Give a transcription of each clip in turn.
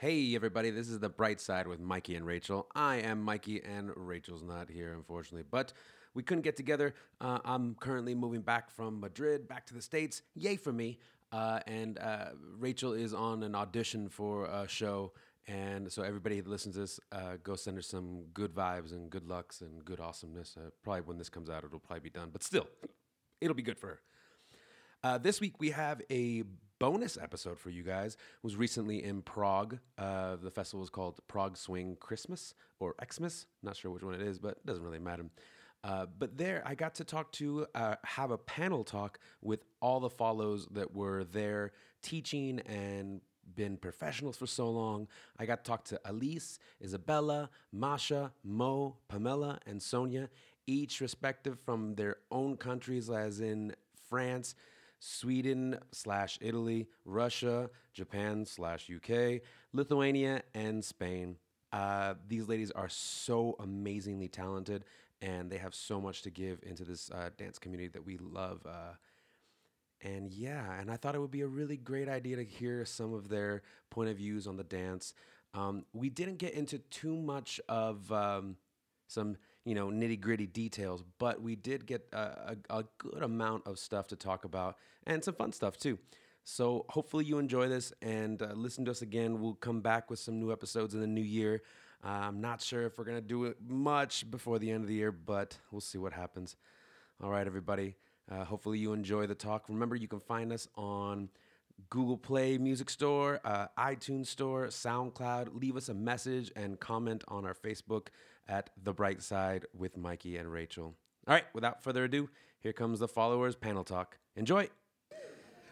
Hey, everybody, this is The Bright Side with Mikey and Rachel. I am Mikey, and Rachel's not here, unfortunately, but we couldn't get together. Uh, I'm currently moving back from Madrid back to the States. Yay for me. Uh, and uh, Rachel is on an audition for a show. And so, everybody that listens to this, uh, go send her some good vibes and good lucks and good awesomeness. Uh, probably when this comes out, it'll probably be done, but still, it'll be good for her. Uh, this week we have a bonus episode for you guys. Was recently in Prague. Uh, the festival is called Prague Swing Christmas or Xmas. Not sure which one it is, but it doesn't really matter. Uh, but there, I got to talk to uh, have a panel talk with all the follows that were there teaching and been professionals for so long. I got to talk to Elise, Isabella, Masha, Moe, Pamela, and Sonia, each respective from their own countries, as in France, Sweden slash Italy, Russia, Japan slash UK, Lithuania, and Spain. Uh, these ladies are so amazingly talented and they have so much to give into this uh, dance community that we love. Uh, and yeah, and I thought it would be a really great idea to hear some of their point of views on the dance. Um, we didn't get into too much of um, some you know nitty gritty details, but we did get a, a, a, good amount of stuff to talk about and some fun stuff too. So hopefully you enjoy this and uh, listen to us again. We'll come back with some new episodes in the new year. Uh, I'm not sure if we're gonna do it much before the end of the year, but we'll see what happens. All right, everybody. Uh, hopefully you enjoy the talk. Remember, you can find us on Google Play Music Store, uh, iTunes Store, SoundCloud. Leave us a message and comment on our Facebook at The Bright Side with Mikey and Rachel. All right, without further ado, here comes the followers panel talk. Enjoy.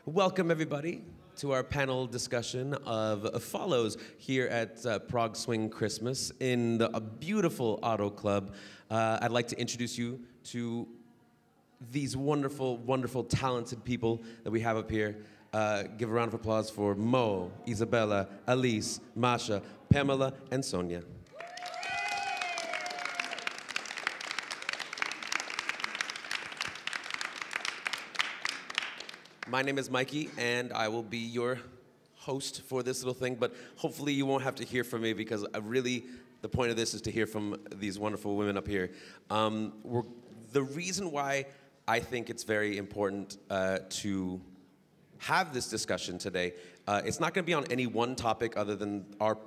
Welcome, everybody, to our panel discussion of follows here at uh, Prague Swing Christmas in the, beautiful auto club. Uh, I'd like to introduce you to these wonderful, wonderful, talented people that we have up here. Uh, give a round of applause for Moe, Isabella, Elise, Masha, Pamela, and Sonia. My name is Mikey, and I will be your host for this little thing, but hopefully you won't have to hear from me because I really, the point of this is to hear from these wonderful women up here. Um, the reason why I think it's very important uh, to have this discussion today, uh, it's not going to be on any one topic other than our,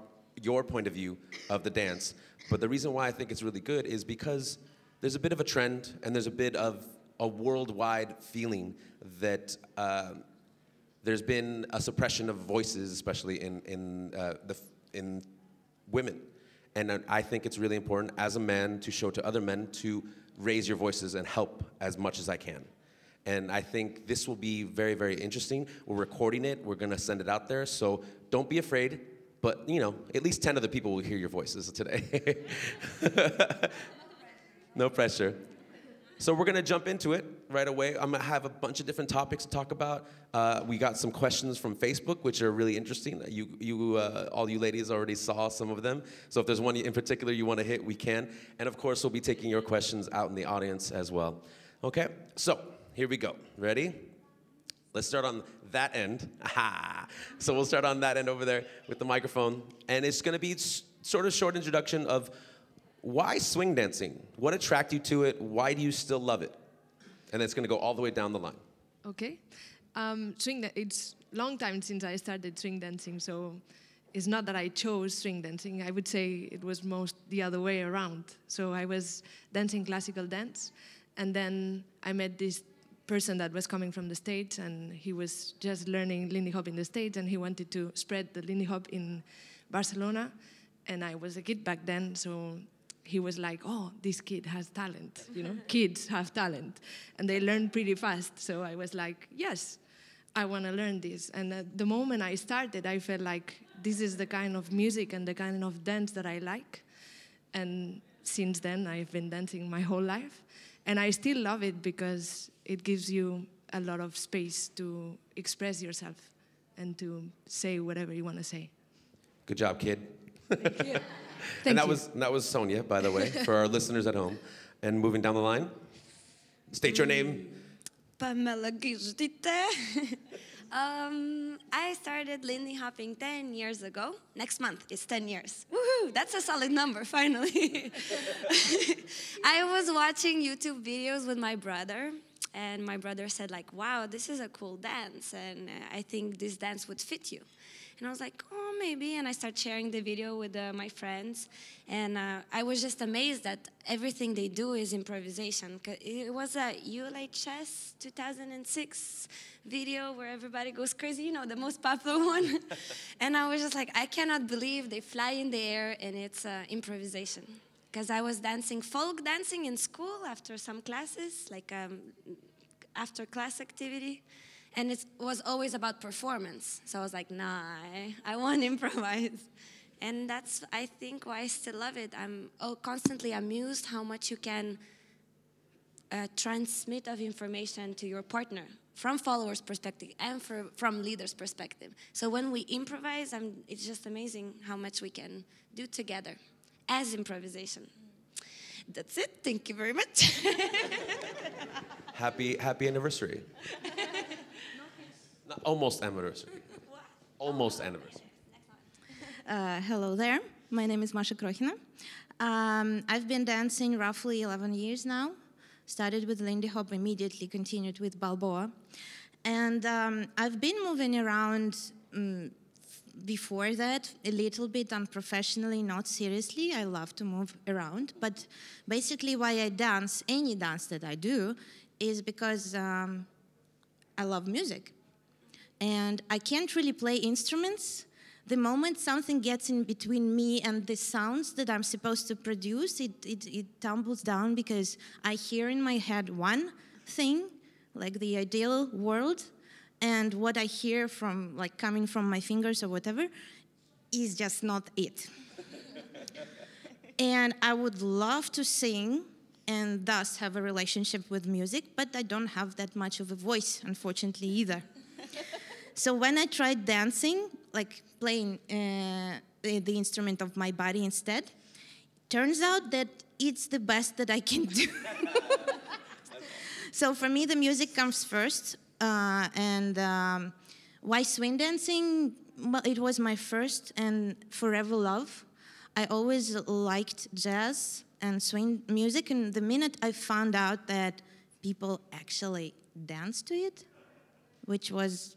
your point of view of the dance. But the reason why I think it's really good is because there's a bit of a trend and there's a bit of a worldwide feeling that uh, there's been a suppression of voices, especially in, in, uh, the, in women. And I think it's really important as a man to show to other men to raise your voices and help as much as I can. And I think this will be very, very interesting. We're recording it, we're gonna send it out there. So don't be afraid, but you know, at least 10 of the people will hear your voices today. no pressure. So we're gonna jump into it right away. I'm gonna have a bunch of different topics to talk about. Uh, we got some questions from Facebook, which are really interesting. You, you, uh, all you ladies already saw some of them. So if there's one in particular you want to hit, we can. And of course, we'll be taking your questions out in the audience as well. Okay. So here we go. Ready? Let's start on that end. Aha. So we'll start on that end over there with the microphone, and it's gonna be sort of short introduction of why swing dancing? What attracted you to it? Why do you still love it? And it's going to go all the way down the line. Okay. Um, swing, it's long time since I started swing dancing, so it's not that I chose swing dancing. I would say it was most the other way around. So I was dancing classical dance, and then I met this person that was coming from the States, and he was just learning Lindy Hop in the States, and he wanted to spread the Lindy Hop in Barcelona. And I was a kid back then, so he was like, "Oh, this kid has talent. You know, kids have talent, and they learn pretty fast." So I was like, "Yes, I want to learn this." And at the moment I started, I felt like this is the kind of music and the kind of dance that I like. And since then, I've been dancing my whole life, and I still love it because it gives you a lot of space to express yourself and to say whatever you want to say. Good job, kid. And that you. was that was Sonia, by the way, for our listeners at home. And moving down the line, state your name. Pamela Gaizutyte. Um, I started Lindy hopping 10 years ago. Next month is 10 years. Woohoo! That's a solid number, finally. I was watching YouTube videos with my brother, and my brother said, like, wow, this is a cool dance, and uh, I think this dance would fit you. And I was like, oh, maybe. And I started sharing the video with uh, my friends. And uh, I was just amazed that everything they do is improvisation. It was a ULHS 2006 video where everybody goes crazy, you know, the most popular one. and I was just like, I cannot believe they fly in the air and it's uh, improvisation. Because I was dancing folk dancing in school after some classes, like um, after class activity and it was always about performance. So I was like, nah, I, I want to improvise. And that's, I think, why I still love it. I'm oh, constantly amused how much you can uh, transmit of information to your partner from followers' perspective and for, from leaders' perspective. So when we improvise, I'm, it's just amazing how much we can do together as improvisation. That's it. Thank you very much. happy happy anniversary. almost anniversary. Almost anniversary. Uh, hello there. My name is Masha Krokhina. Um, I've been dancing roughly 11 years now. Started with Lindy Hop, immediately continued with Balboa. And um, I've been moving around um, before that a little bit unprofessionally, not seriously. I love to move around. But basically, why I dance, any dance that I do, is because um, I love music and I can't really play instruments. The moment something gets in between me and the sounds that I'm supposed to produce, it, it, it tumbles down because I hear in my head one thing, like the ideal world, and what I hear from, like coming from my fingers or whatever, is just not it. and I would love to sing and thus have a relationship with music, but I don't have that much of a voice, unfortunately, either. So when I tried dancing, like playing uh, the, the instrument of my body instead, turns out that it's the best that I can do. so for me, the music comes first, uh, and um, why swing dancing? Well, it was my first and forever love. I always liked jazz and swing music, and the minute I found out that people actually dance to it, which was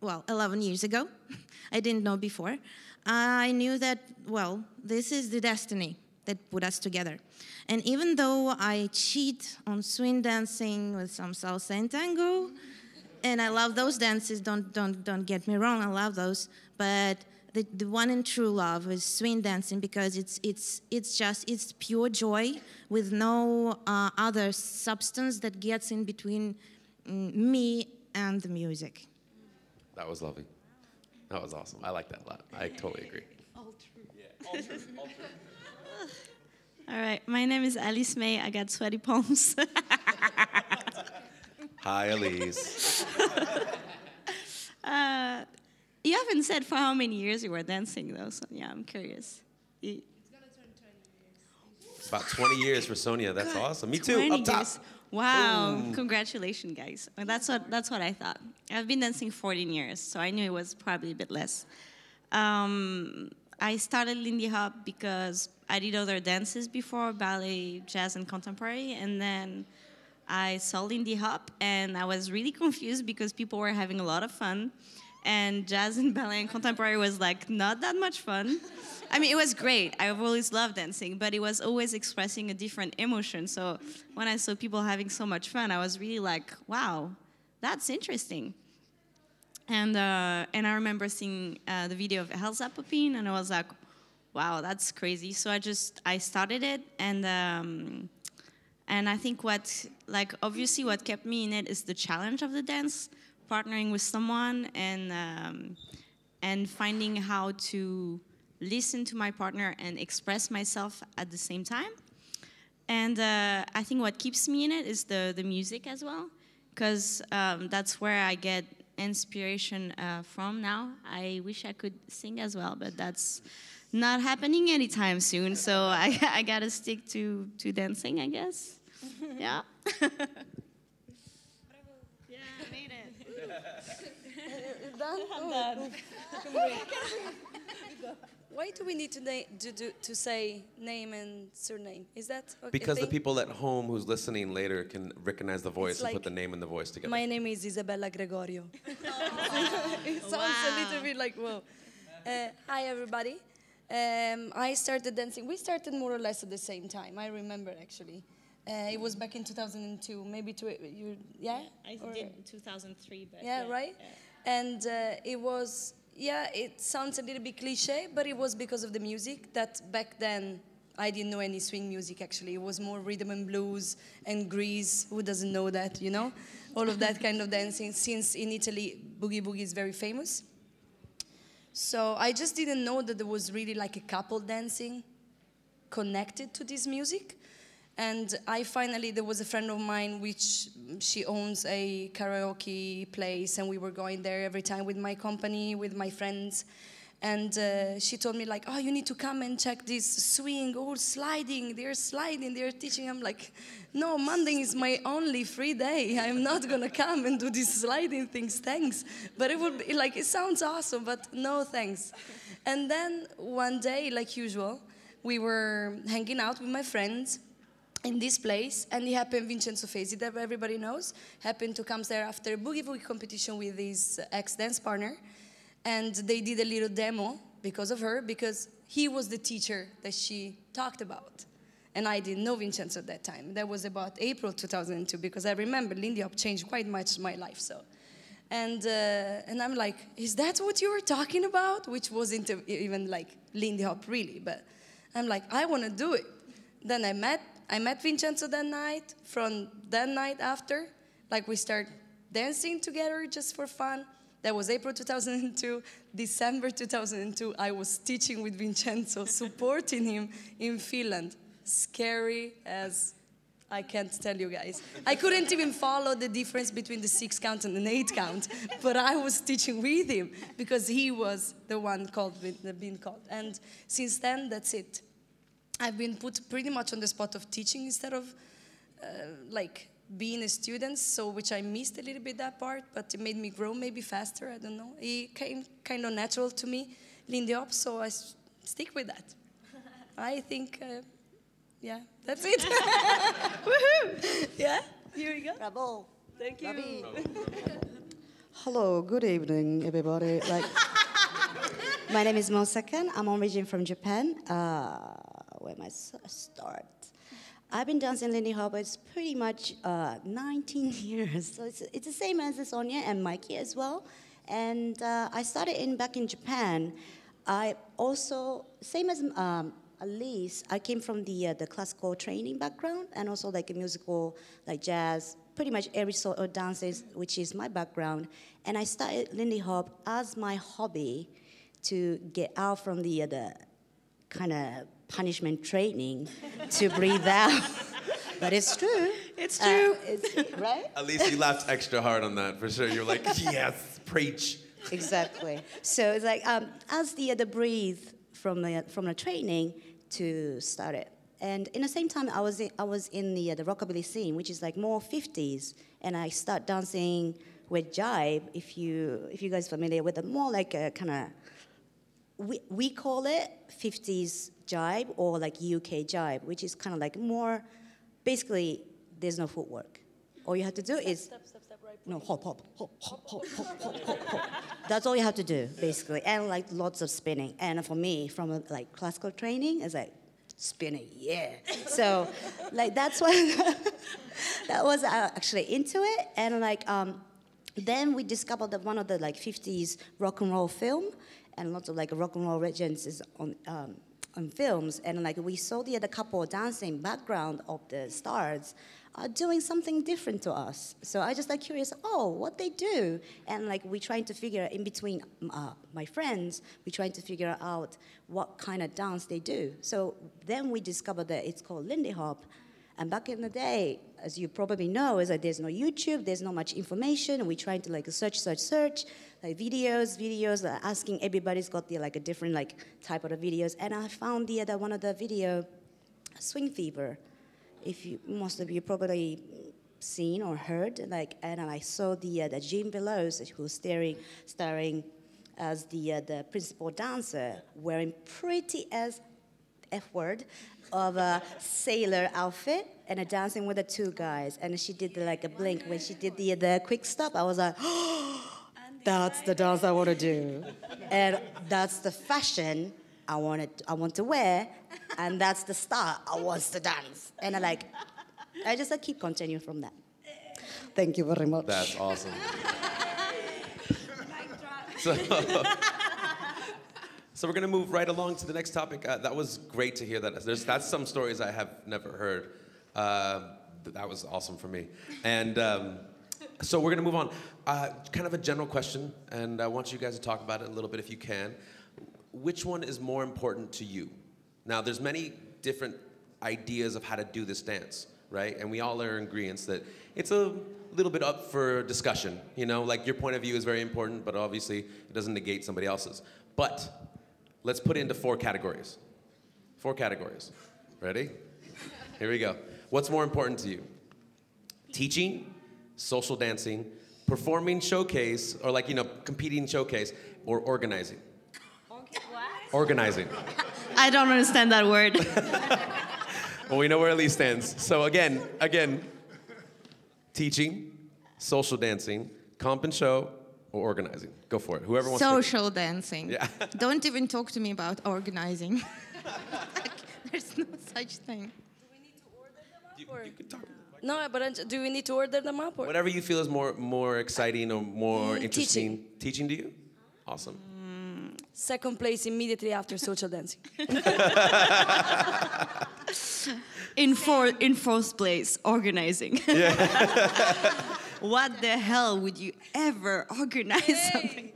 well, 11 years ago. I didn't know before. I knew that, well, this is the destiny that put us together. And even though I cheat on swing dancing with some salsa and tango, and I love those dances, don't, don't, don't get me wrong, I love those, but the, the one and true love is swing dancing because it's, it's, it's just, it's pure joy with no uh, other substance that gets in between mm, me and the music. That was lovely. That was awesome. I like that a lot. I totally agree. All true. Yeah, all true. All true. All right, my name is Alice Mei. I got sweaty palms. Hi, Elise. uh, you haven't said for how many years you were dancing, though. So yeah, I'm curious. You, About 20 years for Sonia. That's awesome. Me too. Up top. Years. Wow! Congratulations, guys. That's what that's what I thought. I've been dancing 14 years, so I knew it was probably a bit less. Um, I started Lindy Hop because I did other dances before, ballet, jazz, and contemporary, and then I saw Lindy Hop, and I was really confused because people were having a lot of fun, and jazz and ballet and contemporary was like not that much fun. I mean, it was great. I've always loved dancing, but it was always expressing a different emotion. So when I saw people having so much fun, I was really like, wow, that's interesting. And, uh, and I remember seeing uh, the video of Hellzapoppin, and I was like, wow, that's crazy. So I just, I started it, and, um, and I think what, like, obviously what kept me in it is the challenge of the dance, partnering with someone, and, um, and finding how to listen to my partner and express myself at the same time. And uh, I think what keeps me in it is the, the music as well, because um, that's where I get inspiration uh, from now. I wish I could sing as well, but that's not happening anytime soon. So I, I gotta stick to, to dancing, I guess. yeah. yeah, I made it. Done? done. Why do we need to, na- to, do, to say name and surname? Is that okay? Because the people at home who's listening later can recognize the voice and like put the name and the voice together. My name is Isabella Gregorio. it sounds a little bit like, whoa. Uh, hi, everybody. Um, I started dancing. We started more or less at the same time. I remember actually. Uh, it was back in 2002, maybe two, you, yeah? I Or- did in 2003, but yeah, right? And uh, it was, yeah, it sounds a little bit cliche, but it was because of the music that back then I didn't know any swing music actually. It was more rhythm and blues and Grease. Who doesn't know that, you know? All of that kind of dancing, since in Italy, Boogie Boogie is very famous. So I just didn't know that there was really like a couple dancing connected to this music. And I finally, there was a friend of mine which she owns a karaoke place, and we were going there every time with my company, with my friends. And uh, she told me like, oh, you need to come and check this swing, oh, sliding, they're sliding, they're teaching. I'm like, no, Monday is my only free day. I'm not gonna come and do these sliding things, thanks. But it would be like, it sounds awesome, but no thanks. And then one day, like usual, we were hanging out with my friends in this place, and it happened Vincenzo Fesi, that everybody knows, happened to come there after a Boogie Woogie competition with his ex-dance partner, and they did a little demo because of her, because he was the teacher that she talked about. And I didn't know Vincenzo at that time. That was about April 2002, because I remember Lindy Hop changed quite much my life, so. And, uh, and I'm like, is that what you were talking about? Which wasn't even like Lindy Hop really, but I'm like, I want to do it. Then I met, I met Vincenzo that night. From that night after, like we start dancing together just for fun. That was April 2002. December 2002, I was teaching with Vincenzo, supporting him in Finland. Scary as I can't tell you guys. I couldn't even follow the difference between the six count and the eight count, but I was teaching with him because he was the one called, the being called. And since then, that's it. I've been put pretty much on the spot of teaching instead of uh, like being a student, so which I missed a little bit that part, but it made me grow maybe faster. I don't know. It came kind of natural to me, Lindy Hop, so I s- stick with that. I think, uh, yeah, that's it. Woohoo! Yeah, here we go. Bravo. Thank you. Hello, good evening, everybody. Like, my name is Moe Sakan. I'm origin from Japan. Uh, where s- start? I've been dancing Lindy Hop. It's pretty much uh, 19 years. So it's, it's the same as Sonia and Mikey as well. And uh, I started in back in Japan. I also same as um, Elise. I came from the uh, the classical training background and also like a musical, like jazz, pretty much every sort of dances, which is my background. And I started Lindy Hop as my hobby to get out from the the kind of punishment training to breathe out. but it's true. It's Uh, true. it's, right? At least you laughed extra hard on that for sure. You're like, yes, preach. exactly. So it's like um, as the the breathe from the from the training to start it. And in the same time, I was in, I was in the uh, the rockabilly scene, which is like more 50s, and I start dancing with jive. If you if you guys familiar with it, more like a kind of we, we call it 50s jive or like UK jive, which is kind of like more, basically, there's no footwork. All you have to do is, Step, step, step, right. no, hop, hop, hop, hop, hop, hop, hop, hop, hop. That's all you have to do, basically, and like lots of spinning. And for me, from like classical training, it's like spinning, yeah. So, like that's why that was uh, actually into it, and like um, then we discovered that one of the like 50s rock and roll film, and lots of like rock and roll legends is on. Um, on films and like we saw the other couple dancing background of the stars are doing something different to us. So i just like curious oh what they do. And like we trying to figure in between uh, my friends we trying to figure out what kind of dance they do. So then we discovered that it's called lindy hop. And back in the day, as you probably know, is that there's no YouTube, there's not much information, we're trying to like search, search, search, like videos, videos, uh, asking everybody's got the like a different like type of videos, and I found the other one of the video, Swing Fever. If you, most of you probably seen or heard. Like, and I saw the uh, the Jean Veloz who's staring, starring as the uh, the principal dancer, wearing pretty as F word of a sailor outfit and a dancing with the two guys. And she did the, like a blink when she did the the quick stop. I was like. That's the dance I want to do, and that's the fashion I want to, I want to wear, and that's the style I want to dance. And I like, I just like, keep continuing from that. Thank you very much. That's awesome. so, so we're gonna move right along to the next topic. Uh, that was great to hear that. There's that's some stories I have never heard. Uh, that was awesome for me. And um, so we're gonna move on. Uh, kind of a general question, and I want you guys to talk about it a little bit if you can. Which one is more important to you? Now, there's many different ideas of how to do this dance, right? And we all are in agreement that it's a little bit up for discussion. You know, like your point of view is very important, but obviously it doesn't negate somebody else's. But let's put it into four categories. Four categories. Ready? Here we go. What's more important to you? Teaching, social dancing, performing showcase, or like, you know, competing showcase, or organizing? Organizing. I don't understand that word. Well, we know where Elise stands. So again, again, teaching, social dancing, comp and show, or organizing. Go for it. Whoever wants to. Social dancing. Yeah. Don't even talk to me about organizing. There's no such thing. You, you can talk. No, but uh, do we need to order them up? Or? Whatever you feel is more more exciting or more Mm, interesting. Teaching to you? Awesome. Second place immediately after social dancing. in for in fourth place, organizing. what the hell would you ever organize something?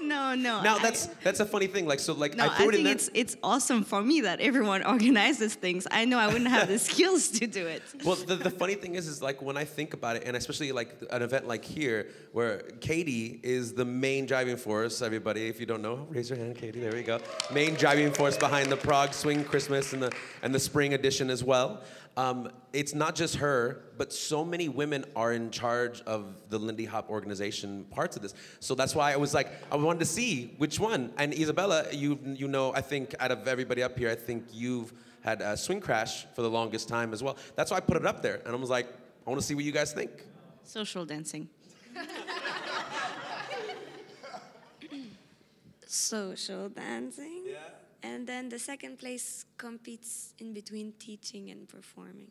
No, no. Now I- that's that's a funny thing. Like so, like no, I I, it think there. it's it's awesome for me that everyone organizes things. I know I wouldn't have the skills to do it. Well, the, the funny thing is, is like when I think about it, and especially like an event like here, where Katie is the main driving force. Everybody, if you don't know, raise your hand, Katie. There we go. Main driving force behind the Prague Swing Christmas and the and the spring edition as well. Um, it's not just her, but so many women are in charge of the Lindy Hop organization parts of this. So that's why I was like, I wanted to see which one. And Isabella, you you know, I think out of everybody up here, I think you've had a swing crash for the longest time as well. That's why I put it up there, and I was like, I want to see what you guys think. Social dancing. social dancing. And then the second place competes in between teaching and performing.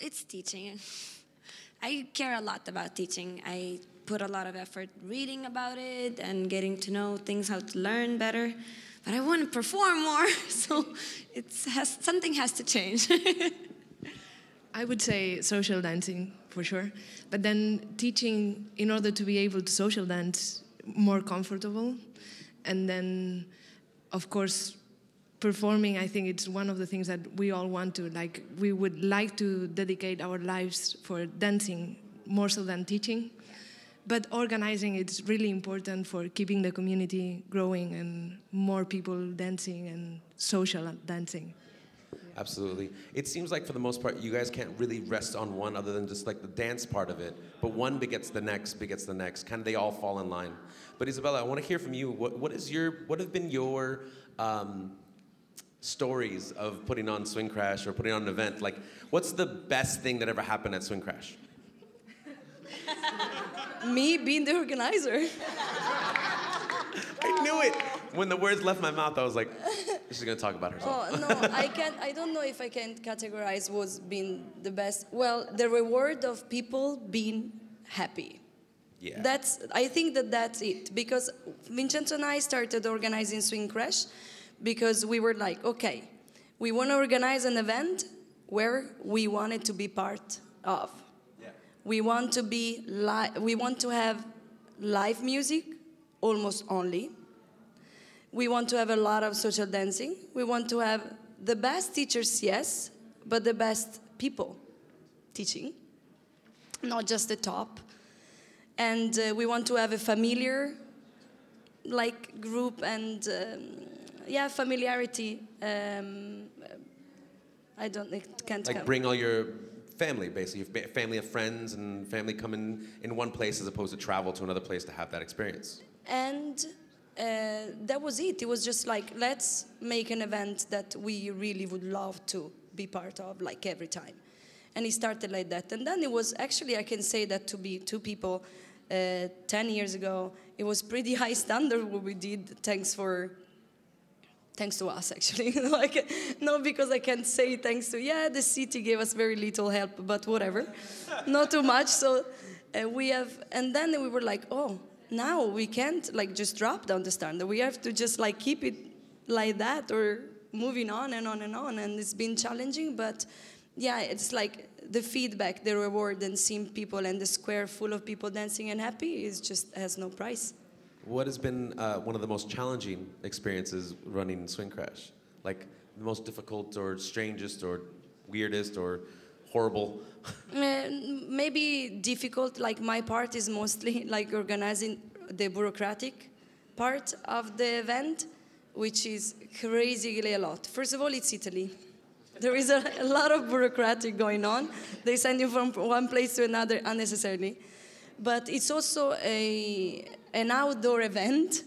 It's teaching. I care a lot about teaching. I put a lot of effort reading about it and getting to know things, how to learn better. But I want to perform more, so it's has something has to change. I would say social dancing for sure, but then teaching in order to be able to social dance more comfortable, and then, of course, performing. I think it's one of the things that we all want to like. We would like to dedicate our lives for dancing more so than teaching, but organizing it's really important for keeping the community growing and more people dancing and social dancing. Absolutely. It seems like for the most part, you guys can't really rest on one other than just like the dance part of it. But one begets the next, begets the next. Kind of they all fall in line. But Isabella, I want to hear from you. What, what is your, what have been your um, stories of putting on Swing Crash or putting on an event? Like, what's the best thing that ever happened at Swing Crash? Me being the organizer. I knew it. When the words left my mouth, I was like, she's gonna talk about herself. Oh no, I can't. I don't know if I can categorize what's been the best. Well, the reward of people being happy. Yeah. That's. I think that that's it because Vincenzo and I started organizing Swing Crash because we were like, okay, we want to organize an event where we wanted to be part of. We want to be li- We want to have live music, almost only. We want to have a lot of social dancing. We want to have the best teachers, yes, but the best people teaching, not just the top. And uh, we want to have a familiar, like group and um, yeah, familiarity. Um, I don't it can't like come. bring all your family, basically. Your fa- family of friends and family come in, in one place as opposed to travel to another place to have that experience. and uh, that was it. It was just like let's make an event that we really would love to be part of, like every time. And it started like that, and then it was actually I can say that to be two people, uh, ten years ago, it was pretty high standard what we did. Thanks for. Thanks to us, actually. like, no, because I can't say thanks to. Yeah, the city gave us very little help, but whatever, not too much. So uh, we have, and then we were like, oh, now we can't like just drop down the standard. We have to just like keep it like that or moving on and on and on. And it's been challenging, but yeah, it's like the feedback, the reward, and seeing people and the square full of people dancing and happy is just has no price. What has been uh, one of the most challenging experiences running Swing Crash? Like the most difficult or strangest or weirdest or horrible? Uh, maybe difficult. Like my part is mostly like organizing the bureaucratic part of the event, which is crazily a lot. First of all, it's Italy. There is a, a lot of bureaucratic going on. They send you from one place to another unnecessarily. But it's also a, an outdoor event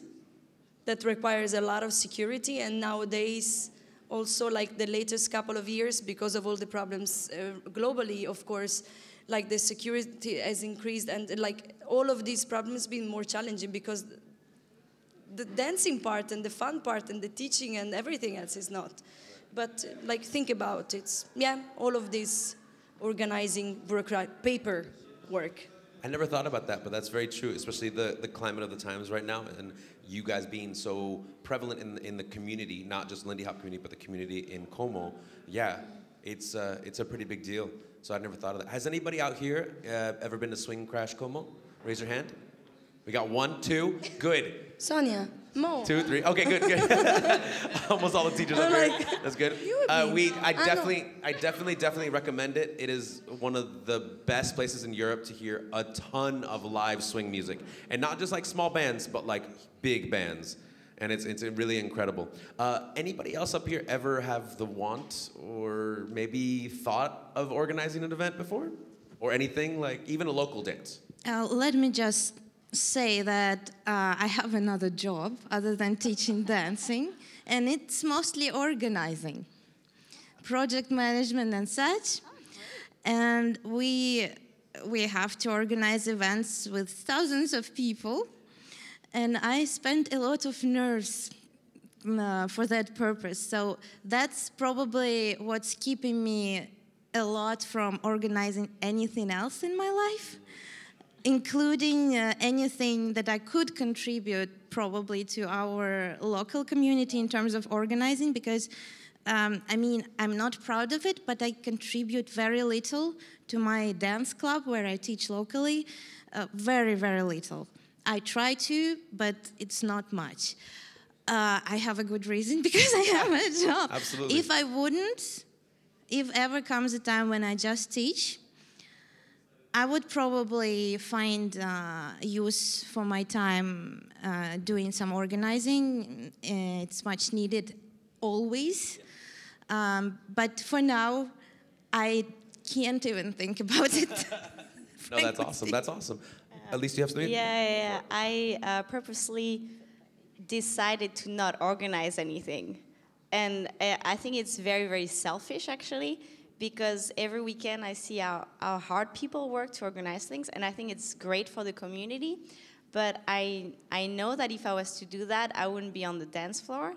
that requires a lot of security and nowadays also like the latest couple of years because of all the problems uh, globally of course like the security has increased and like all of these problems been more challenging because the dancing part and the fun part and the teaching and everything else is not. But like think about it. Yeah all of this organizing bureaucrat paper work I never thought about that, but that's very true, especially the, the climate of the times right now and you guys being so prevalent in, in the community, not just Lindy Hop community, but the community in Como. Yeah, it's, uh, it's a pretty big deal. So I never thought of that. Has anybody out here uh, ever been to Swing Crash Como? Raise your hand. We got one, two, good. sonia mo Two, three. Okay, good, good. Almost all the teachers up here. like, That's good. you would Uh, be- we, I I know. definitely, I definitely, definitely recommend it. It is one of the best places in Europe to hear a ton of live swing music, and not just like small bands, but like big bands. And it's it's really incredible. Uh, anybody else up here ever have the want or maybe thought of organizing an event before, or anything like even a local dance? Uh, let me just say that uh, I have another job other than teaching dancing, and it's mostly organizing, project management, and such. And we we have to organize events with thousands of people, and I spent a lot of nerves uh, for that purpose. So that's probably what's keeping me a lot from organizing anything else in my life including uh, anything that I could contribute probably to our local community in terms of organizing because um, I mean, I'm not proud of it, but I contribute very little to my dance club where I teach locally. Uh, very, very little. I try to, but it's not much. Uh, I have a good reason because I have a job. Absolutely. If I wouldn't, if ever comes a time when I just teach, I would probably find uh, use for my time uh, doing some organizing. Uh, It's much needed always. Um, but for now, I can't even think about it. No, that's awesome. That's awesome. At least you have something. Yeah, yeah, yeah. I uh, purposely decided to not organize anything. And uh, I think it's very, very selfish actually, because every weekend I see how, how hard people work to organize things, and I think it's great for the community. But I, I know that if I was to do that, I wouldn't be on the dance floor.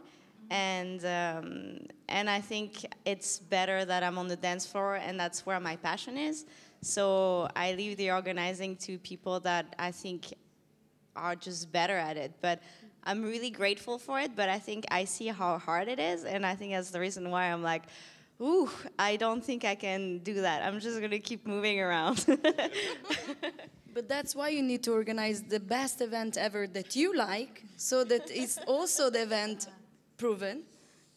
And, um, and I think it's better that I'm on the dance floor, and that's where my passion is. So I leave the organizing to people that I think are just better at it. But I'm really grateful for it, but I think I see how hard it is, and I think that's the reason why I'm like, ooh, I don't think I can do that. I'm just gonna keep moving around. But that's why you need to organize the best event ever that you like, so that it's also the event proven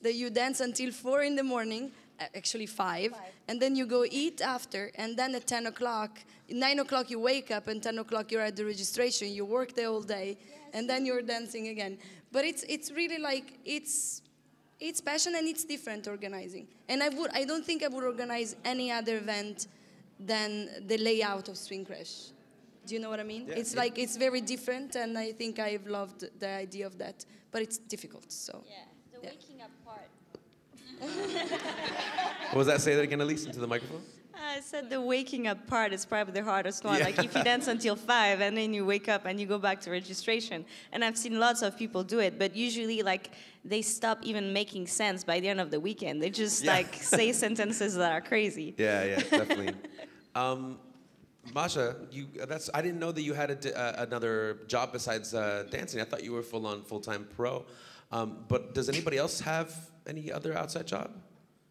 that you dance until four in the morning, actually five, and then you go eat after, and then at 10 o'clock, nine o'clock you wake up, and 10 o'clock you're at the registration, you work the whole day, and then you're dancing again. But it's, it's really like, it's, it's passion and it's different organizing. And I, would, I don't think I would organize any other event than the layout of Swing Crash. Do you know what I mean? Yeah, it's yeah. like it's very different, and I think I've loved the idea of that. But it's difficult. So Yeah, the Yeah. waking up part. What was that? Say that again, Elise, into the microphone. I said the waking up part is probably the hardest one. Yeah. Like if you dance until five and then you wake up and you go back to registration. And I've seen lots of people do it, but usually like they stop even making sense by the end of the weekend. They just Yeah. like say sentences that are crazy. Yeah, yeah, definitely. um, Masha, you that's I didn't know that you had a uh, another job besides uh, dancing. I thought you were full on full time pro. Um, but does anybody else have any other outside job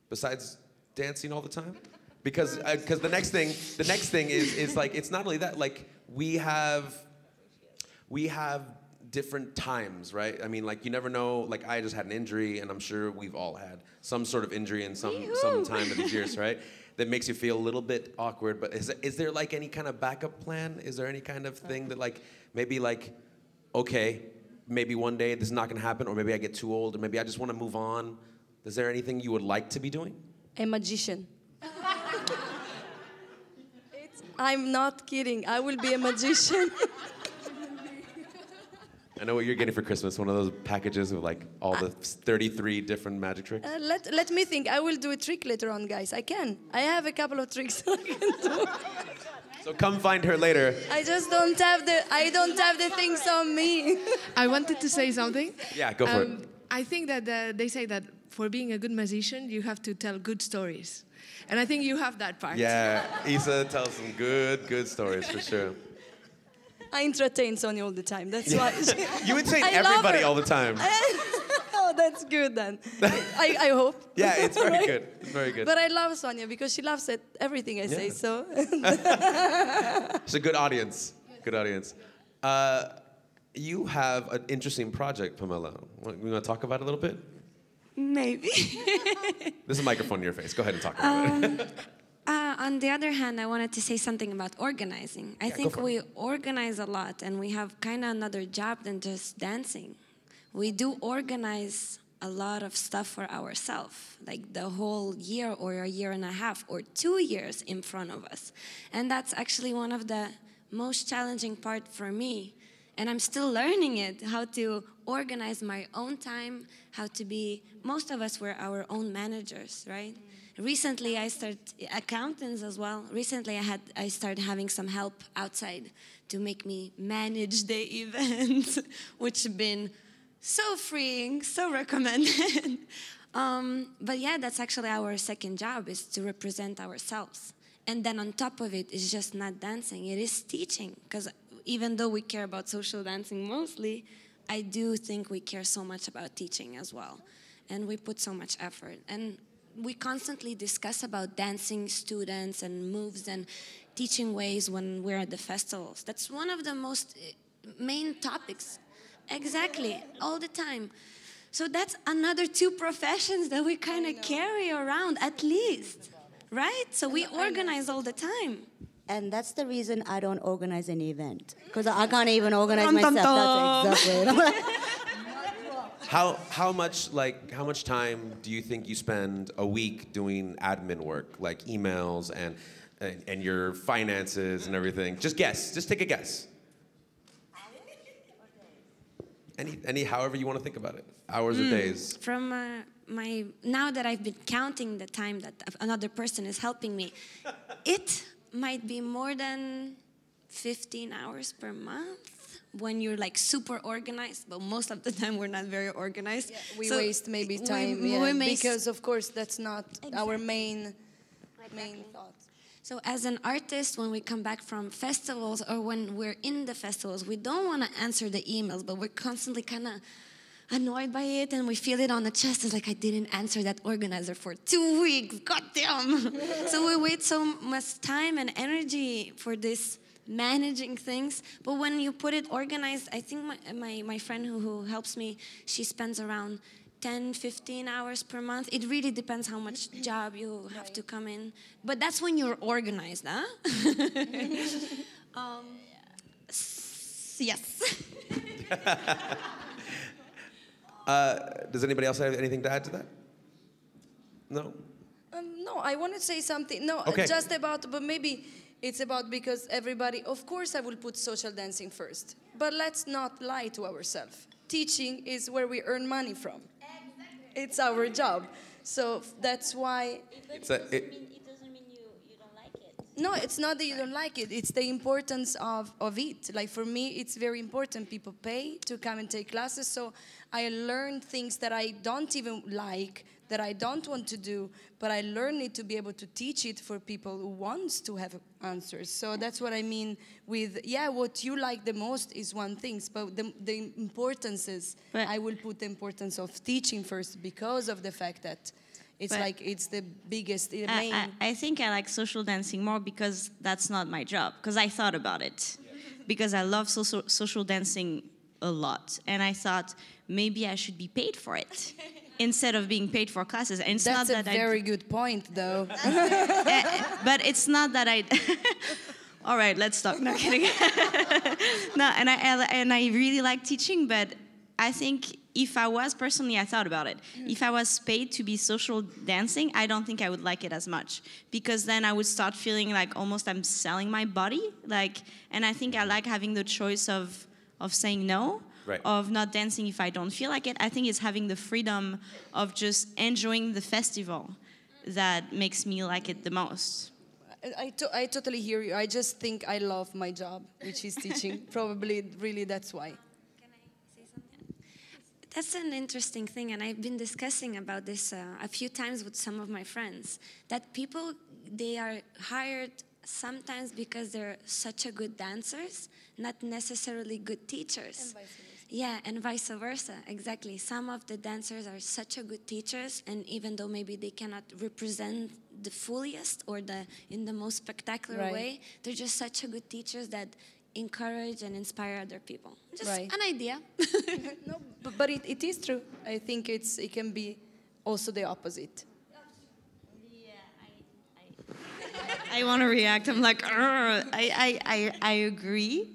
besides dancing all the time? Because uh, because the next thing the next thing is is like it's not only that like we have we have different times, right? I mean, like you never know. Like I just had an injury, and I'm sure we've all had some sort of injury in some some time of these years, right? That makes you feel a little bit awkward. But is is there like any kind of backup plan? Is there any kind of thing that like maybe like, okay, maybe one day this is not gonna happen, or maybe I get too old, or maybe I just want to move on. Is there anything you would like to be doing? a magician. It's- I'm not kidding. I will be a magician. I know what you're getting for Christmas. One of those packages with like all the 33 different magic tricks. Uh, let, let me think. I will do a trick later on, guys. I can. I have a couple of tricks I can do. So come find her later. I just don't have the I don't have the things on me. I wanted to say something. Yeah, go for it. Um, I think that uh, they say that for being a good musician, you have to tell good stories. And I think you have that part. Yeah, Isa tells some good, good stories for sure. I entertain Sonia all the time. That's why. You entertain I everybody all the time. oh, that's good then. I, I hope. Yeah, it's very Right? good. It's very good. But I love Sonia because she laughs at everything I say. So It's a good audience. Good audience. Uh, you have an interesting project, Pamela. Want- We want to talk about it a little bit? Maybe. There's a microphone in your face. Go ahead and talk about it. Uh, on the other hand, I wanted to say something about organizing. I go think we organize a lot and we have kind of another job than just dancing. We do organize a lot of stuff for ourselves, like the whole year or a year and a half or two years in front of us. And that's actually one of the most challenging part for me. And I'm still learning it, how to organize my own time, how to be, most of us were our own managers, right? recently i started accountants as well. Recently i had i started having some help outside to make me manage the event which have been so freeing so recommended. Um, but yeah that's actually our second job is to represent ourselves. And then on top of it it's just not dancing it is teaching. Because even though we care about social dancing mostly i do think we care so much about teaching as well and we put so much effort and we constantly discuss about dancing students and moves and teaching ways when we're at the festivals. That's one of the most eh, main topics. Exactly, all the time. So that's another two professions that we kind of carry around at least, right? So we organize all the time. And that's the reason I don't organize any event. Because I can't even organize Dum, dum, myself. That's exactly it. How how much like how much time do you think you spend a week doing admin work, like emails and and, and your finances and everything? Just guess. Just take a guess. Any any however you want to think about it. Hours or days. From uh, my now that I've been counting the time that another person is helping me, it might be more than 15 hours per month when you're like super organized. But most of the time we're not very organized. we So waste maybe time. we yeah, waste- because of course that's not our main main thought. So as an artist, when we come back from festivals or when we're in the festivals, we don't want to answer the emails, but we're constantly kind of annoyed by it and we feel it on the chest. It's like I didn't answer that organizer for two weeks. God damn. so we wait so much time and energy for this managing things. But when you put it organized, I think my, my, my friend who, who helps me, she spends around 10, 15 hours per month. It really depends how much job you have to come in. But that's when you're organized, huh? um, yes. Uh, does anybody else have anything to add to that? No. Um, No, I want to say something. No, Okay. just about, but maybe it's about because everybody, of course, I will put social dancing first. But let's not lie to ourselves. Teaching is where we earn money from. Exactly. It's our job. So that's why. It's a, it, it doesn't mean you, you don't like it. No, it's not that you don't like it. It's the importance of, of it. Like for me, it's very important. People pay to come and take classes. So I learn things that I don't even like, that I don't want to do, but I learn it to be able to teach it for people who wants to have answers. So that's what I mean with, yeah, what you like the most is one thing, but the, the importance is, But- I will put the importance of teaching first because of the fact that it's But- like, it's the biggest, the I, main. I, I think I like social dancing more because that's not my job. Because I thought about it. Because I love social, social dancing a lot. And I thought maybe I should be paid for it instead of being paid for classes. And it's That's not a that very good point, though. Eh, eh, but it's not that I. All right, let's stop. No kidding. no, and I and I really like teaching, but I think if I was personally, I thought about it. Mm. If I was paid to be social dancing, I don't think I would like it as much because then I would start feeling like almost I'm selling my body. Like, and I think I like having the choice of of saying no. Right. Of not dancing if I don't feel like it. I think it's having the freedom of just enjoying the festival that makes me like it the most. I, I, to- I totally hear you. I just think I love my job, which is teaching. Probably, really, that's why. That's an interesting thing, and I've been discussing about this uh, a few times with some of my friends. That people they are hired sometimes because they're such a good dancers, not necessarily good teachers. Yeah, and vice versa. Exactly. Some of the dancers are such a good teachers, and even though maybe they cannot represent the fullest or the in the most spectacular Right. way, they're just such a good teachers that encourage and inspire other people. Just Right. an idea. No, but, but it, it is true. I think it's it can be also the opposite. Yeah, I want to react. I'm like, I, I, I, I agree.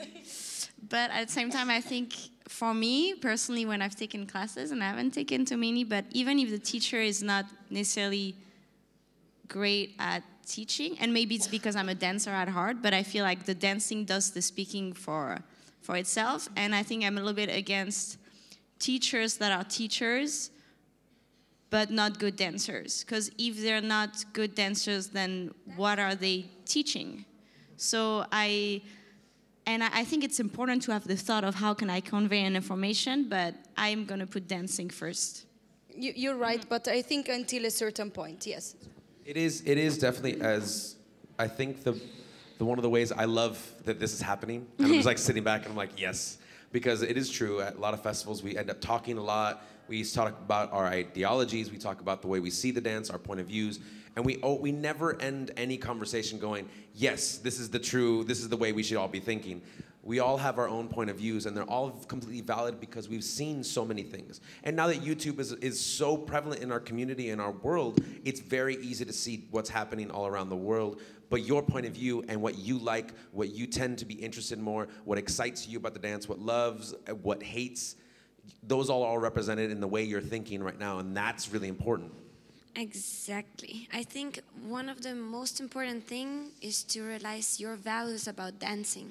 But at the same time, I think for me personally, when I've taken classes, and I haven't taken too many, but even if the teacher is not necessarily great at teaching, and maybe it's because I'm a dancer at heart, but I feel like the dancing does the speaking for, for itself. And I think I'm a little bit against teachers that are teachers but not good dancers. Because if they're not good dancers, then what are they teaching? So I, and I I think it's important to have the thought of how can I convey an information, but I'm gonna put dancing first. You, you're right, mm-hmm. but I think until a certain point, yes. It is. It is definitely as I think the the one of the ways I love that this is happening. And I'm just like sitting back and I'm like, yes, because it is true. At a lot of festivals, we end up talking a lot. We talk about our ideologies. We talk about the way we see the dance, our point of views, and we oh, we never end any conversation going, yes, this is the true. This is the way we should all be thinking. We all have our own point of views, and they're all completely valid because we've seen so many things. And now that YouTube is, is so prevalent in our community and our world, it's very easy to see what's happening all around the world. But your point of view and what you like, what you tend to be interested in more, what excites you about the dance, what loves, what hates, those all are represented in the way you're thinking right now, and that's really important. Exactly. I think one of the most important thing is to realize your values about dancing.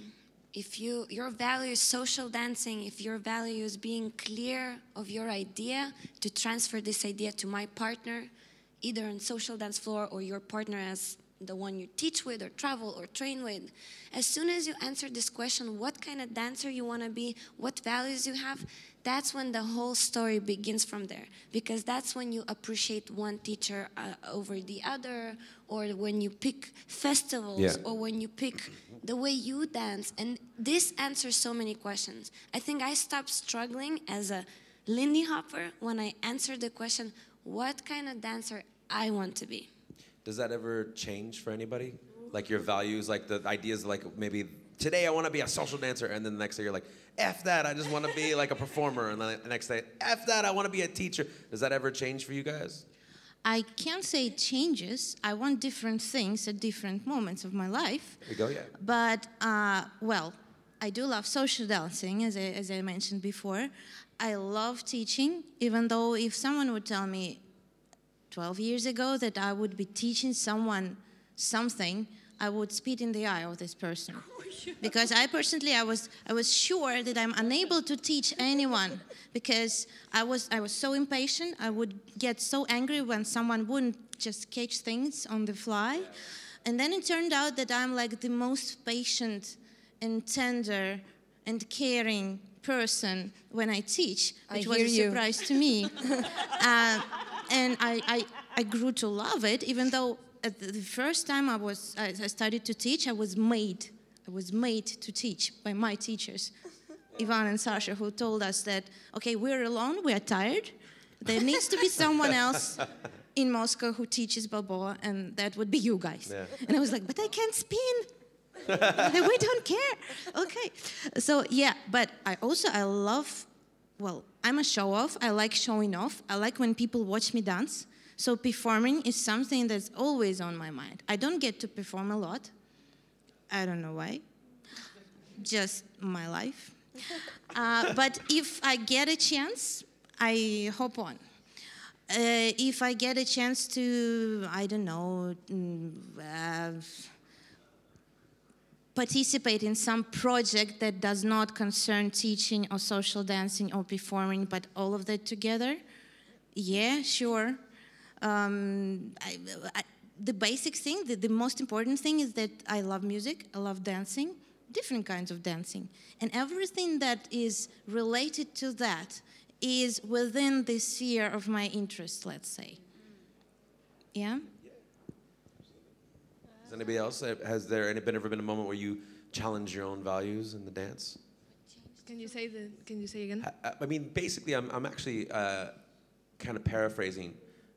If you your value is social dancing, if your value is being clear of your idea to transfer this idea to my partner, either on social dance floor or your partner as the one you teach with or travel or train with, as soon as you answer this question, what kind of dancer you want to be, what values you have, that's when the whole story begins from there. Because that's when you appreciate one teacher uh, over the other, or when you pick festivals, Yeah. or when you pick the way you dance. And this answers so many questions. I think I stopped struggling as a Lindy Hopper when I answered the question, what kind of dancer I want to be. Does that ever change for anybody? Like your values, like the ideas, like maybe today I want to be a social dancer, and then the next day you're like, F that, I just want to be like a performer, and then the next day, F that, I want to be a teacher. Does that ever change for you guys? I can't say it changes. I want different things at different moments of my life. There you go, yeah. But, uh, well, I do love social dancing, as I, as I mentioned before. I love teaching, even though if someone would tell me 12 years ago that I would be teaching someone something, I would spit in the eye of this person. because I personally, I was, I was sure that I'm unable to teach anyone because I was, I was so impatient. I would get so angry when someone wouldn't just catch things on the fly. And then it turned out that I'm like the most patient and tender and caring person when I teach, I which was hear a you. surprise to me. uh, and I, I, I grew to love it, even though at the first time I was I, I started to teach, I was made. I was made to teach by my teachers, Ivan and Sasha, who told us that okay, we're alone, we are tired. There needs to be someone else in Moscow who teaches Balboa, and that would be you guys. Yeah. And I was like, but I can't spin. we don't care. Okay. So yeah, but I also I love well, I'm a show off. I like showing off. I like when people watch me dance. So performing is something that's always on my mind. I don't get to perform a lot. I don't know why. Just my life. Uh, but if I get a chance, I hop on. Uh, if I get a chance to, I don't know, mm, uh, participate in some project that does not concern teaching or social dancing or performing, but all of that together, yeah, sure. Um, I, I, the basic thing, the, the most important thing is that I love music, I love dancing, different kinds of dancing. And everything that is related to that is within the sphere of my interest, let's say. Yeah? Does anybody else? Has there any, been ever been a moment where you challenge your own values in the dance? Can you say the? Can you say again? I, I mean, basically, I'm, I'm actually uh, kind of paraphrasing.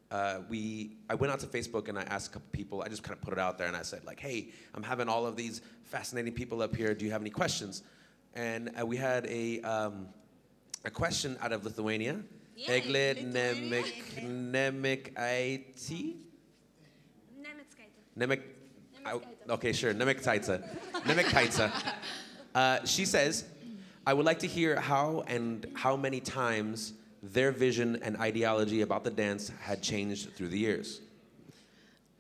Uh, we, I went out to Facebook and I asked a couple people. I just kind of put it out there and I said like, "Hey, I'm having all of these fascinating people up here. Do you have any questions?" And uh, we had a um, a question out of Lithuania. Yeah, Egle Nemek Nemekaiti. Nemek. I- Okay, sure. Nemektaitsa. Nemektaitsa. Uh, she says, I would like to hear how and how many times their vision and ideology about the dance had changed through the years.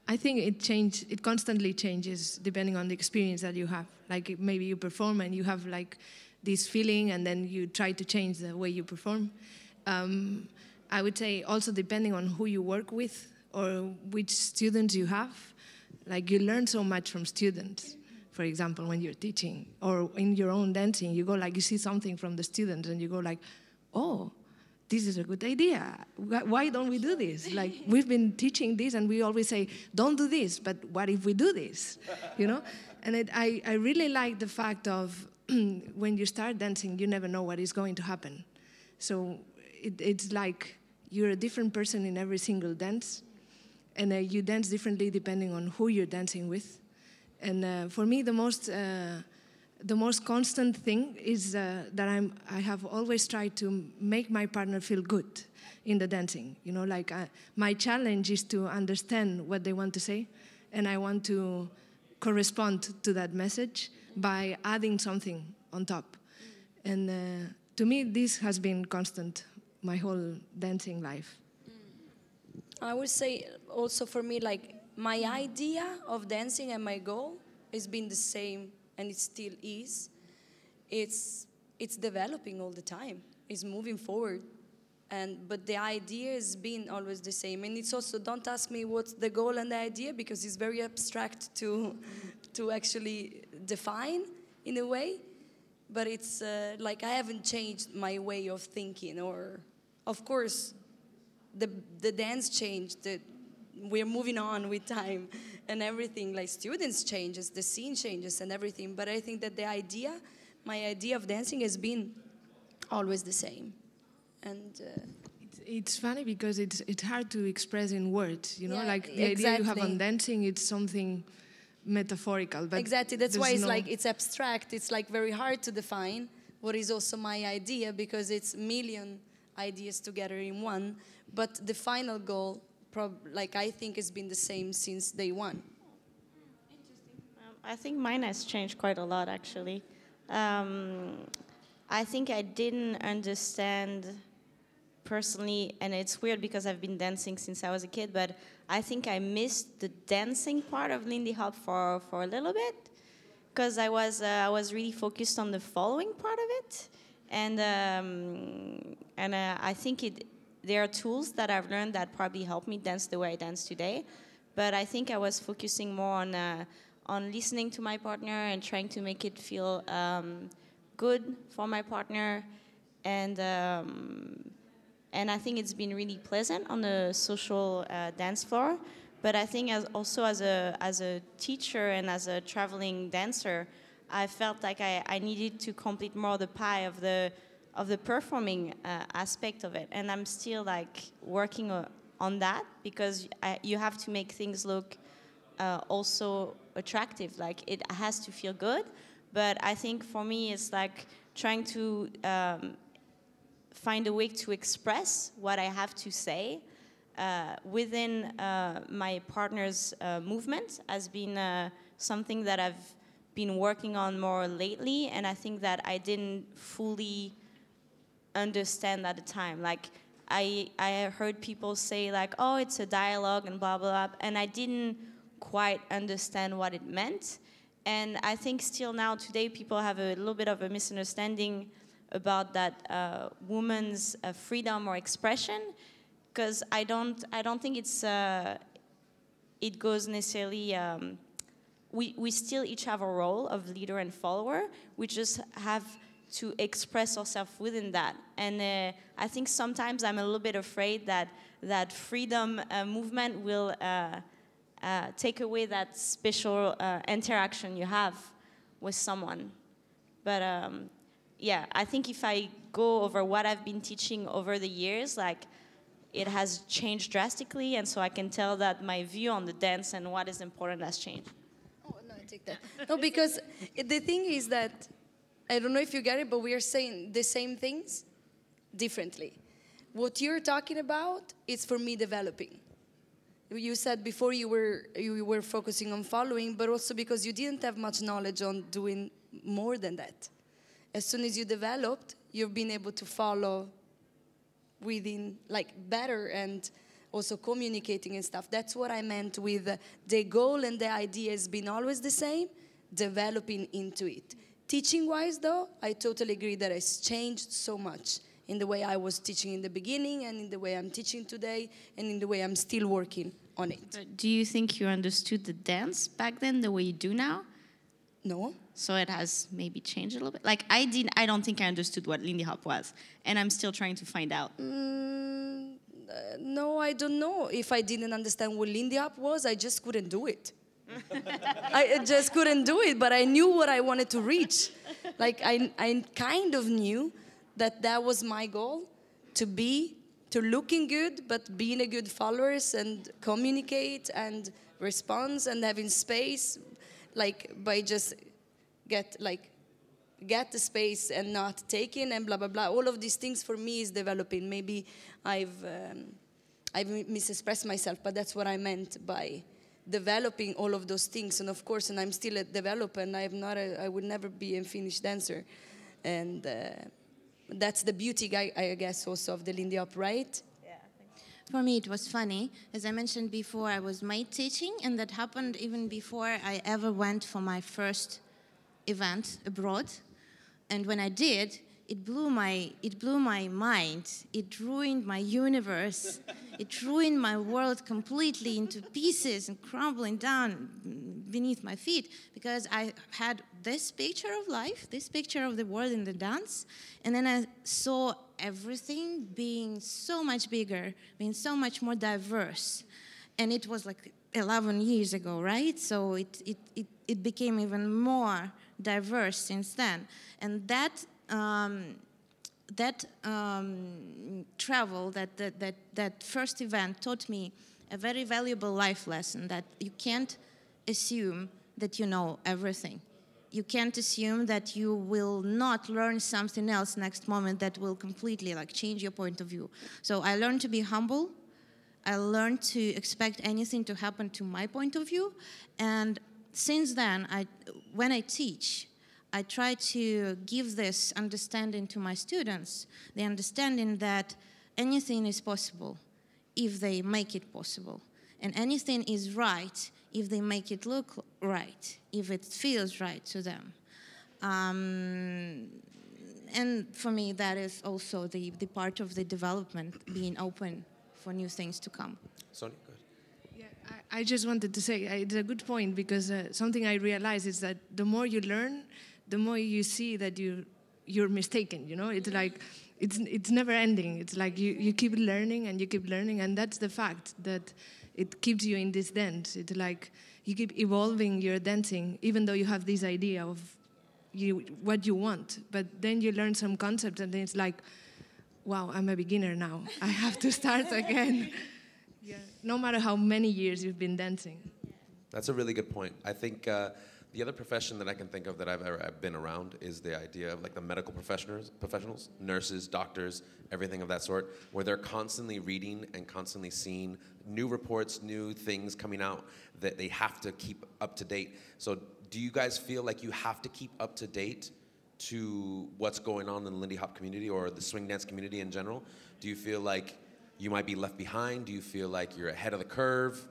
I think it change. It constantly changes depending on the experience that you have. Like maybe you perform and you have like this feeling, and then you try to change the way you perform. Um, I would say also depending on who you work with or which students you have. Like you learn so much from students. For example, when you're teaching or in your own dancing, you go like you see something from the students and you go like, oh, this is a good idea. Why don't we do this? Like we've been teaching this, and we always say, "Don't do this," but what if we do this? You know, and it, I I really like the fact of when you start dancing, you never know what is going to happen. So it, it's like you're a different person in every single dance, and uh, you dance differently depending on who you're dancing with. And uh, for me, the most uh, the most constant thing is uh, that I'm I have always tried to make my partner feel good in the dancing. You know, like uh, my challenge is to understand what they want to say, and I want to correspond to that message by adding something on top. And uh, to me, this has been constant my whole dancing life. I would say also for me, like my idea of dancing and my goal has been the same, and it still is. It's it's developing all the time. It's moving forward, and but the idea has been always the same. And it's also don't ask me what's the goal and the idea because it's very abstract to to actually define in a way. But it's uh, like I haven't changed my way of thinking, or of course the the dance changed. The, we're moving on with time and everything. Like students changes, the scene changes, and everything. But I think that the idea, my idea of dancing, has been always the same. And uh, It's, it's funny because it's it's hard to express in words. You know, Yeah, like the idea you have on dancing, it's something metaphorical. But exactly, that's why it's no- like it's abstract. It's like very hard to define. What is also my idea because it's million ideas together in one. But the final goal, prob- like I think, it's been the same since day one. Um, I think mine has changed quite a lot, actually. Um, I think I didn't understand personally, and it's weird because I've been dancing since I was a kid, but I think I missed the dancing part of Lindy Hop for, for a little bit because I was uh, I was really focused on the following part of it, and um, and uh, I think it there are tools that I've learned that probably help me dance the way I dance today, but I think I was focusing more on uh, on listening to my partner and trying to make it feel um, good for my partner, and um, and I think it's been really pleasant on the social uh, dance floor. But I think as also as a as a teacher and as a traveling dancer, I felt like I, I needed to complete more the pie of the of the performing uh, aspect of it, and I'm still like working on that because I, you have to make things look uh, also attractive. Like it has to feel good, but I think for me it's like trying to um, find a way to express what I have to say uh, within uh, my partner's uh, movement has been uh, something that I've been working on more lately, and I think that I didn't fully understand at the time. Like I, I heard people say like, "Oh, it's a dialogue and blah blah blah, and I didn't quite understand what it meant. And I think still now today people have a little bit of a misunderstanding about that uh, woman's uh, freedom or expression because I don't I don't think it's uh, it goes necessarily. Um, we we still each have a role of leader and follower. We just have to express ourselves within that. And uh, I think sometimes I'm a little bit afraid that that freedom uh, movement will uh, uh take away that special uh, interaction you have with someone. But um, yeah, I think if I go over what I've been teaching over the years, like it has changed drastically, and so I can tell that my view on the dance and what is important has changed. Oh no, I take that. no, because the thing is that I don't know if you get it, but we are saying the same things differently. What you're talking about is for me developing. You said before you were you were focusing on following, but also because you didn't have much knowledge on doing more than that as soon as you developed, you've been able to follow within like better and also communicating and stuff. That's what I meant with the goal and the idea has been always the same, developing into it. Teaching wise, though, I totally agree that it's changed so much in the way I was teaching in the beginning and in the way I'm teaching today and in the way I'm still working on it. But do you think you understood the dance back then the way you do now? No. So it has maybe changed a little bit. Like I didn't, I don't think I understood what Lindy Hop was, and I'm still trying to find out. Mm, uh, no, I don't know if I didn't understand what Lindy Hop was. I just couldn't do it. I just couldn't do it, but I knew what I wanted to reach. Like I, I kind of knew that that was my goal, to be, to looking good, but being a good followers and communicate and response and having space like by just get like get the space and not taking and blah blah blah all of these things for me is developing maybe i've um, i've misexpressed myself but that's what i meant by developing all of those things and of course and i'm still a developer and i'm not a, i would never be a finished dancer and uh, that's the beauty I, I guess also of the lindy hop right for me, it was funny. As I mentioned before, I was maid teaching, and that happened even before I ever went for my first event abroad. And when I did, it blew my it blew my mind. It ruined my universe. It ruined my world completely into pieces and crumbling down beneath my feet because i had this picture of life this picture of the world in the dance and then i saw everything being so much bigger being so much more diverse. And it was like 11 years ago right? So it it, it, it became even more diverse since then. And that um, that um, travel, that, that, that, that first event taught me a very valuable life lesson that you can't assume that you know everything. You can't assume that you will not learn something else next moment that will completely like change your point of view. So I learned to be humble. I learned to expect anything to happen to my point of view. And since then, I, when I teach, I try to give this understanding to my students the understanding that anything is possible if they make it possible. And anything is right if they make it look right, if it feels right to them. Um, and for me, that is also the, the part of the development, being open for new things to come. Sorry, go ahead. Yeah, I, I just wanted to say uh, it's a good point because uh, something I realize is that the more you learn, the more you see that you you're mistaken. You know, it's like it's it's never ending. It's like you, you keep learning and you keep learning, and that's the fact that it keeps you in this dance. It's like you keep evolving your dancing, even though you have this idea of you what you want, but then you learn some concepts, and then it's like, wow, I'm a beginner now. I have to start again. yeah, no matter how many years you've been dancing. That's a really good point. I think uh, the other profession that I can think of that I've ever I've been around is the idea of like the medical professionals, professionals, nurses, doctors, everything of that sort, where they're constantly reading and constantly seeing new reports, new things coming out that they have to keep up to date. So, do you guys feel like you have to keep up to date to what's going on in the Lindy Hop community or the swing dance community in general? Do you feel like you might be left behind? Do you feel like you're ahead of the curve?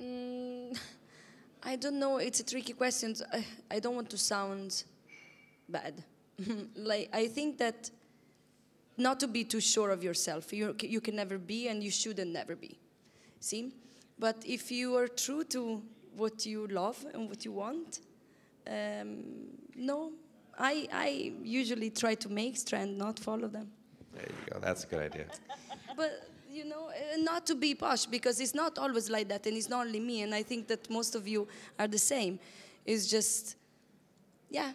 Mm, I don't know. It's a tricky question. I, don't want to sound bad. like I think that not to be too sure of yourself. You you can never be, and you shouldn't never be. See, but if you are true to what you love and what you want, um, no, I I usually try to make trend, not follow them. There you go. That's a good idea. But you know, uh, not to be posh because it's not always like that, and it's not only me. And I think that most of you are the same. It's just, yeah,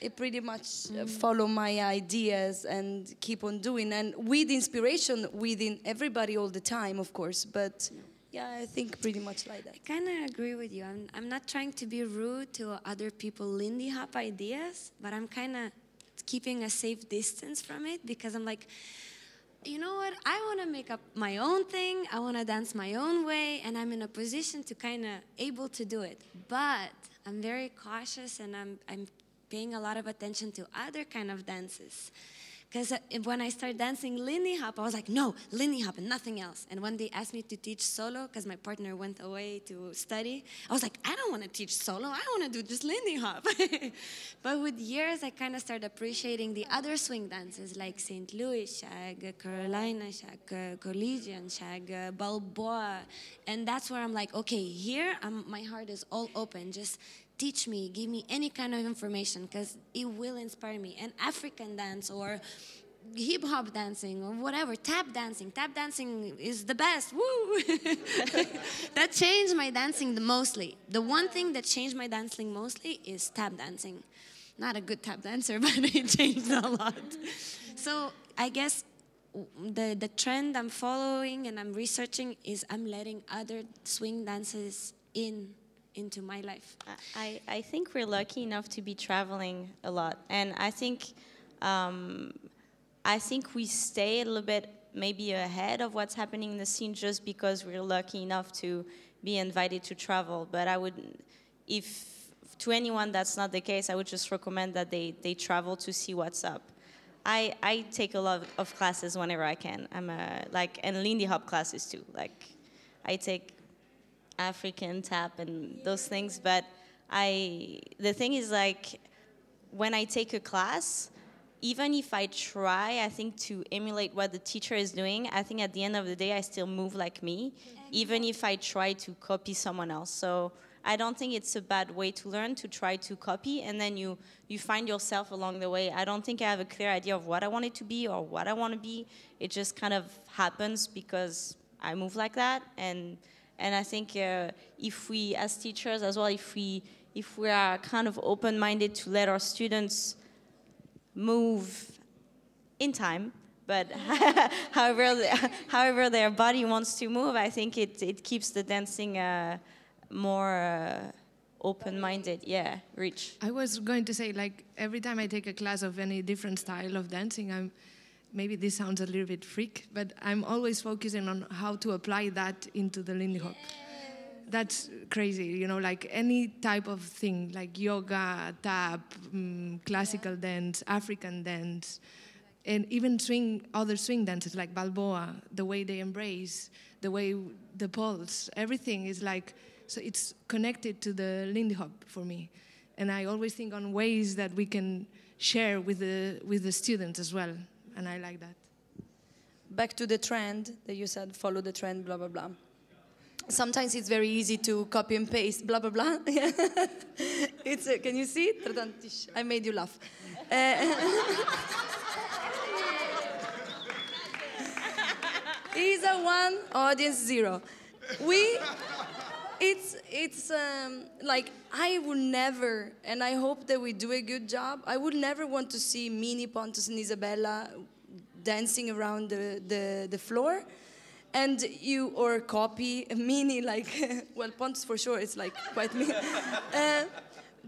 it pretty much uh, follow my ideas and keep on doing, and with inspiration within everybody all the time, of course. But yeah, I think pretty much like that. I kind of agree with you. I'm, I'm not trying to be rude to other people Lindy Hop ideas, but I'm kind of keeping a safe distance from it because I'm like, you know what? I want to make up my own thing. I want to dance my own way, and I'm in a position to kind of able to do it. But I'm very cautious, and I'm I'm paying a lot of attention to other kind of dances. Because when I started dancing Lindy Hop, I was like, no, Lindy Hop and nothing else. And when they asked me to teach solo, because my partner went away to study, I was like, I don't want to teach solo. I want to do just Lindy Hop. but with years, I kind of started appreciating the other swing dances like St. Louis shag, Carolina shag, uh, Collegiate shag, uh, Balboa. And that's where I'm like, okay, here I'm, my heart is all open. Just teach me, give me any kind of information because it will inspire me. And African dance or hip hop dancing or whatever, tap dancing. Tap dancing is the best. Woo! that changed my dancing the mostly. The one thing that changed my dancing mostly is tap dancing. Not a good tap dancer, but it changed a lot. So I guess the the trend I'm following and I'm researching is I'm letting other swing dances in into my life. I, I think we're lucky enough to be traveling a lot, and I think um, I think we stay a little bit maybe ahead of what's happening in the scene just because we're lucky enough to be invited to travel. But I would, if to anyone that's not the case, I would just recommend that they they travel to see what's up. I, I take a lot of classes whenever I can. I'm a, like and Lindy Hop classes too. Like I take African tap and those things. But I, the thing is like, when I take a class, even if I try, I think to emulate what the teacher is doing, I think at the end of the day, I still move like me, even if I try to copy someone else. So I don't think it's a bad way to learn to try to copy, and then you you find yourself along the way. I don't think I have a clear idea of what I want it to be or what I want to be. It just kind of happens because I move like that, and and I think uh, if we, as teachers as well, if we if we are kind of open-minded to let our students move in time, but however however their body wants to move, I think it it keeps the dancing uh, more. Uh, open-minded yeah rich i was going to say like every time i take a class of any different style of dancing i'm maybe this sounds a little bit freak, but I'm always focusing on how to apply that into the Lindy Hop. That's crazy, you know, like any type of thing, like yoga, tap, um, classical dance, African dance. and even swing other swing dances like Balboa, the way they embrace, the way the pulse, everything is like so it's connected to the Lindy Hop for me, and I always think on ways that we can share with the with the students as well, and I like that. back to the trend that you said follow the trend blah blah blah. Sometimes it's very easy to copy and paste blah blah blah. It's uh, can you see? I made you laugh. Uh, He's a one, audience zero. We, it's it's um, like I would never, and I hope that we do a good job. I would never want to see Mini Pontus and Isabella dancing around the, the, the floor, and you or copy Mini like well Pontus for sure. It's like quite me. Uh,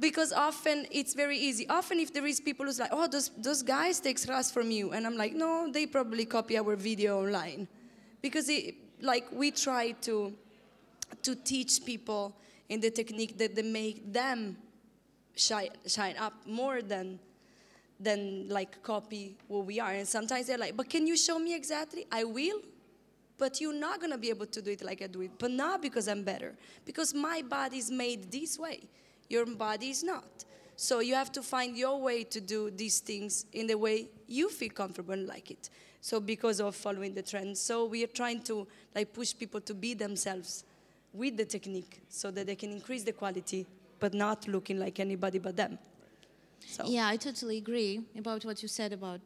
because often it's very easy. Often, if there is people who's like, "Oh, those those guys take Ras from you," and I'm like, "No, they probably copy our video online," because it, like we try to to teach people in the technique that they make them shine shine up more than than like copy what we are. And sometimes they're like, "But can you show me exactly?" I will, but you're not gonna be able to do it like I do it. But not because I'm better, because my body is made this way. Your body is not. So you have to find your way to do these things in the way you feel comfortable and like it. So because of following the trends, so we are trying to like push people to be themselves with the technique, so that they can increase the quality, but not looking like anybody but them. So. Yeah, I totally agree about what you said about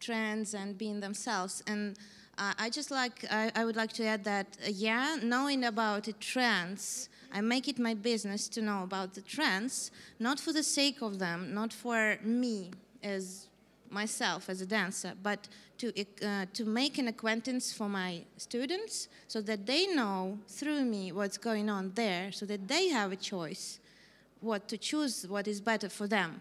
trends and being themselves. And uh, I just like, I, I would like to add that, uh, yeah, knowing about the trends, I make it my business to know about the trends, not for the sake of them, not for me as myself as a dancer, but to, uh, to make an acquaintance for my students so that they know through me what's going on there, so that they have a choice what to choose, what is better for them.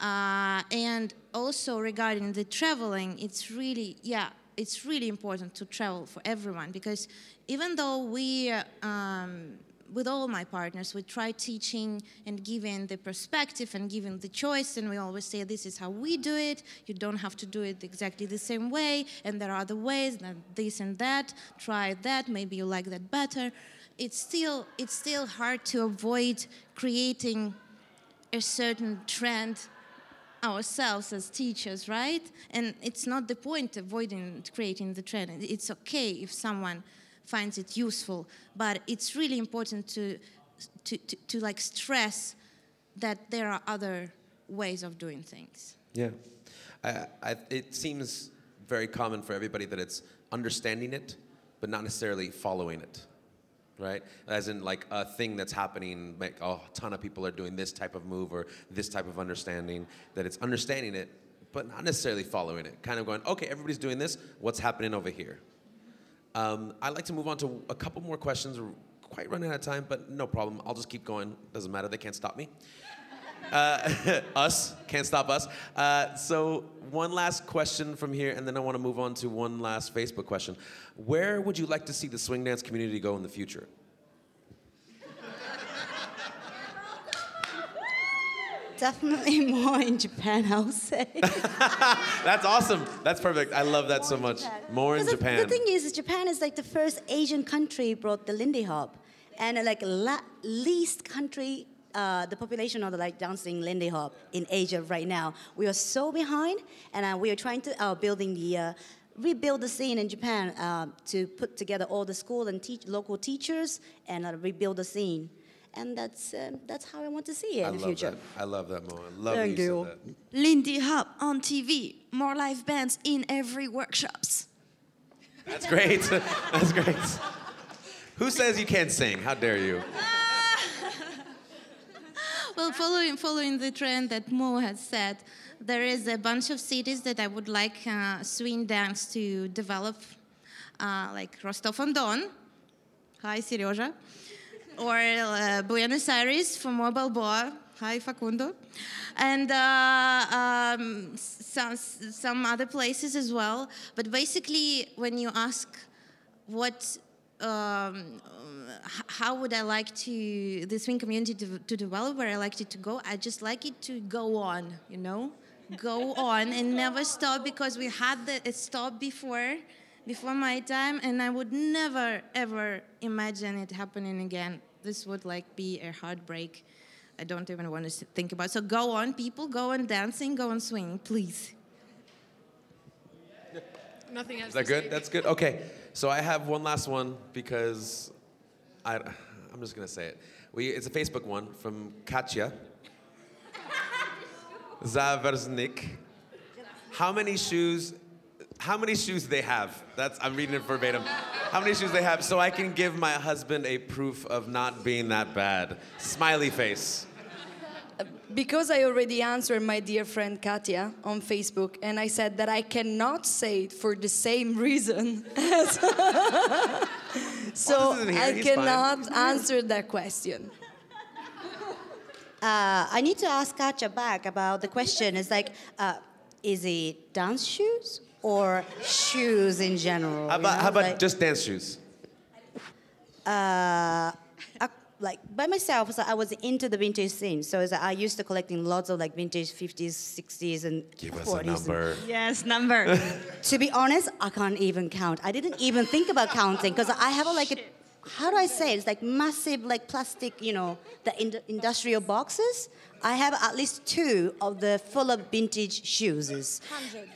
Uh, and also regarding the traveling, it's really, yeah, it's really important to travel for everyone because even though we, uh, um, with all my partners, we try teaching and giving the perspective and giving the choice, and we always say this is how we do it. You don't have to do it exactly the same way, and there are other ways, this and that. Try that. Maybe you like that better it's still it's still hard to avoid creating a certain trend ourselves as teachers right and it's not the point avoiding creating the trend it's okay if someone finds it useful but it's really important to to, to, to like stress that there are other ways of doing things Yeah. I, I, it seems very common for everybody that it's understanding it, but not necessarily following it. Right? As in, like, a thing that's happening, like, oh, a ton of people are doing this type of move or this type of understanding, that it's understanding it, but not necessarily following it. Kind of going, okay, everybody's doing this, what's happening over here? Um, I'd like to move on to a couple more questions. We're quite running out of time, but no problem. I'll just keep going. Doesn't matter, they can't stop me. Uh, us can't stop us. Uh, so one last question from here, and then I want to move on to one last Facebook question. Where would you like to see the swing dance community go in the future? Definitely more in Japan, I'll say. That's awesome. That's perfect. I love that so much. More in the- Japan. The thing is, Japan is like the first Asian country brought the Lindy Hop, and uh, like la- least country. Uh, the population of the like dancing Lindy Hop in Asia right now, we are so behind, and uh, we are trying to uh, building the uh, rebuild the scene in Japan uh, to put together all the school and teach local teachers and uh, rebuild the scene, and that's uh, that's how I want to see it I in the love future. that. I love that, Moe. I love Thank that you, you. Lindy Hop on TV, more live bands in every workshops. That's great. That's great. Who says you can't sing? How dare you? Well, following following the trend that Moe has said, there is a bunch of cities that I would like uh, swing dance to develop, uh, like Rostov-on-Don. Hi, Serioja. Or uh, Buenos Aires for Mo Balboa. Hi, Facundo. And uh, um, some, some other places as well. But basically, when you ask what um, how would I like to the swing community to, to develop where I like it to go? I just like it to go on, you know, go on and never stop because we had the it stop before, before my time, and I would never ever imagine it happening again. This would like be a heartbreak. I don't even want to think about. So go on, people, go on dancing, go on swinging, please. Nothing else. Is that to say. good? That's good. Okay. So I have one last one because I, I'm just gonna say it. We, it's a Facebook one from Katya Zaverznik. How many shoes? How many shoes do they have? That's I'm reading it verbatim. How many shoes they have so I can give my husband a proof of not being that bad. Smiley face. Because I already answered my dear friend Katia on Facebook, and I said that I cannot say it for the same reason. as- so isn't I he's fine. cannot answer that question. Uh, I need to ask Katja back about the question. It's like, uh, is it dance shoes or shoes in general? How you about, know? how about Like, just dance shoes? uh, I- like by myself, so I was into the vintage scene. So it's like I used to collecting lots of like vintage 50s, 60s, and Give us 40s. a number. Yes, number. To be honest, I can't even count. I didn't even think about counting because I have a, like a, how do I say it? It's like massive like plastic, you know, the ind- industrial boxes. I have at least two of the full of vintage shoes. 100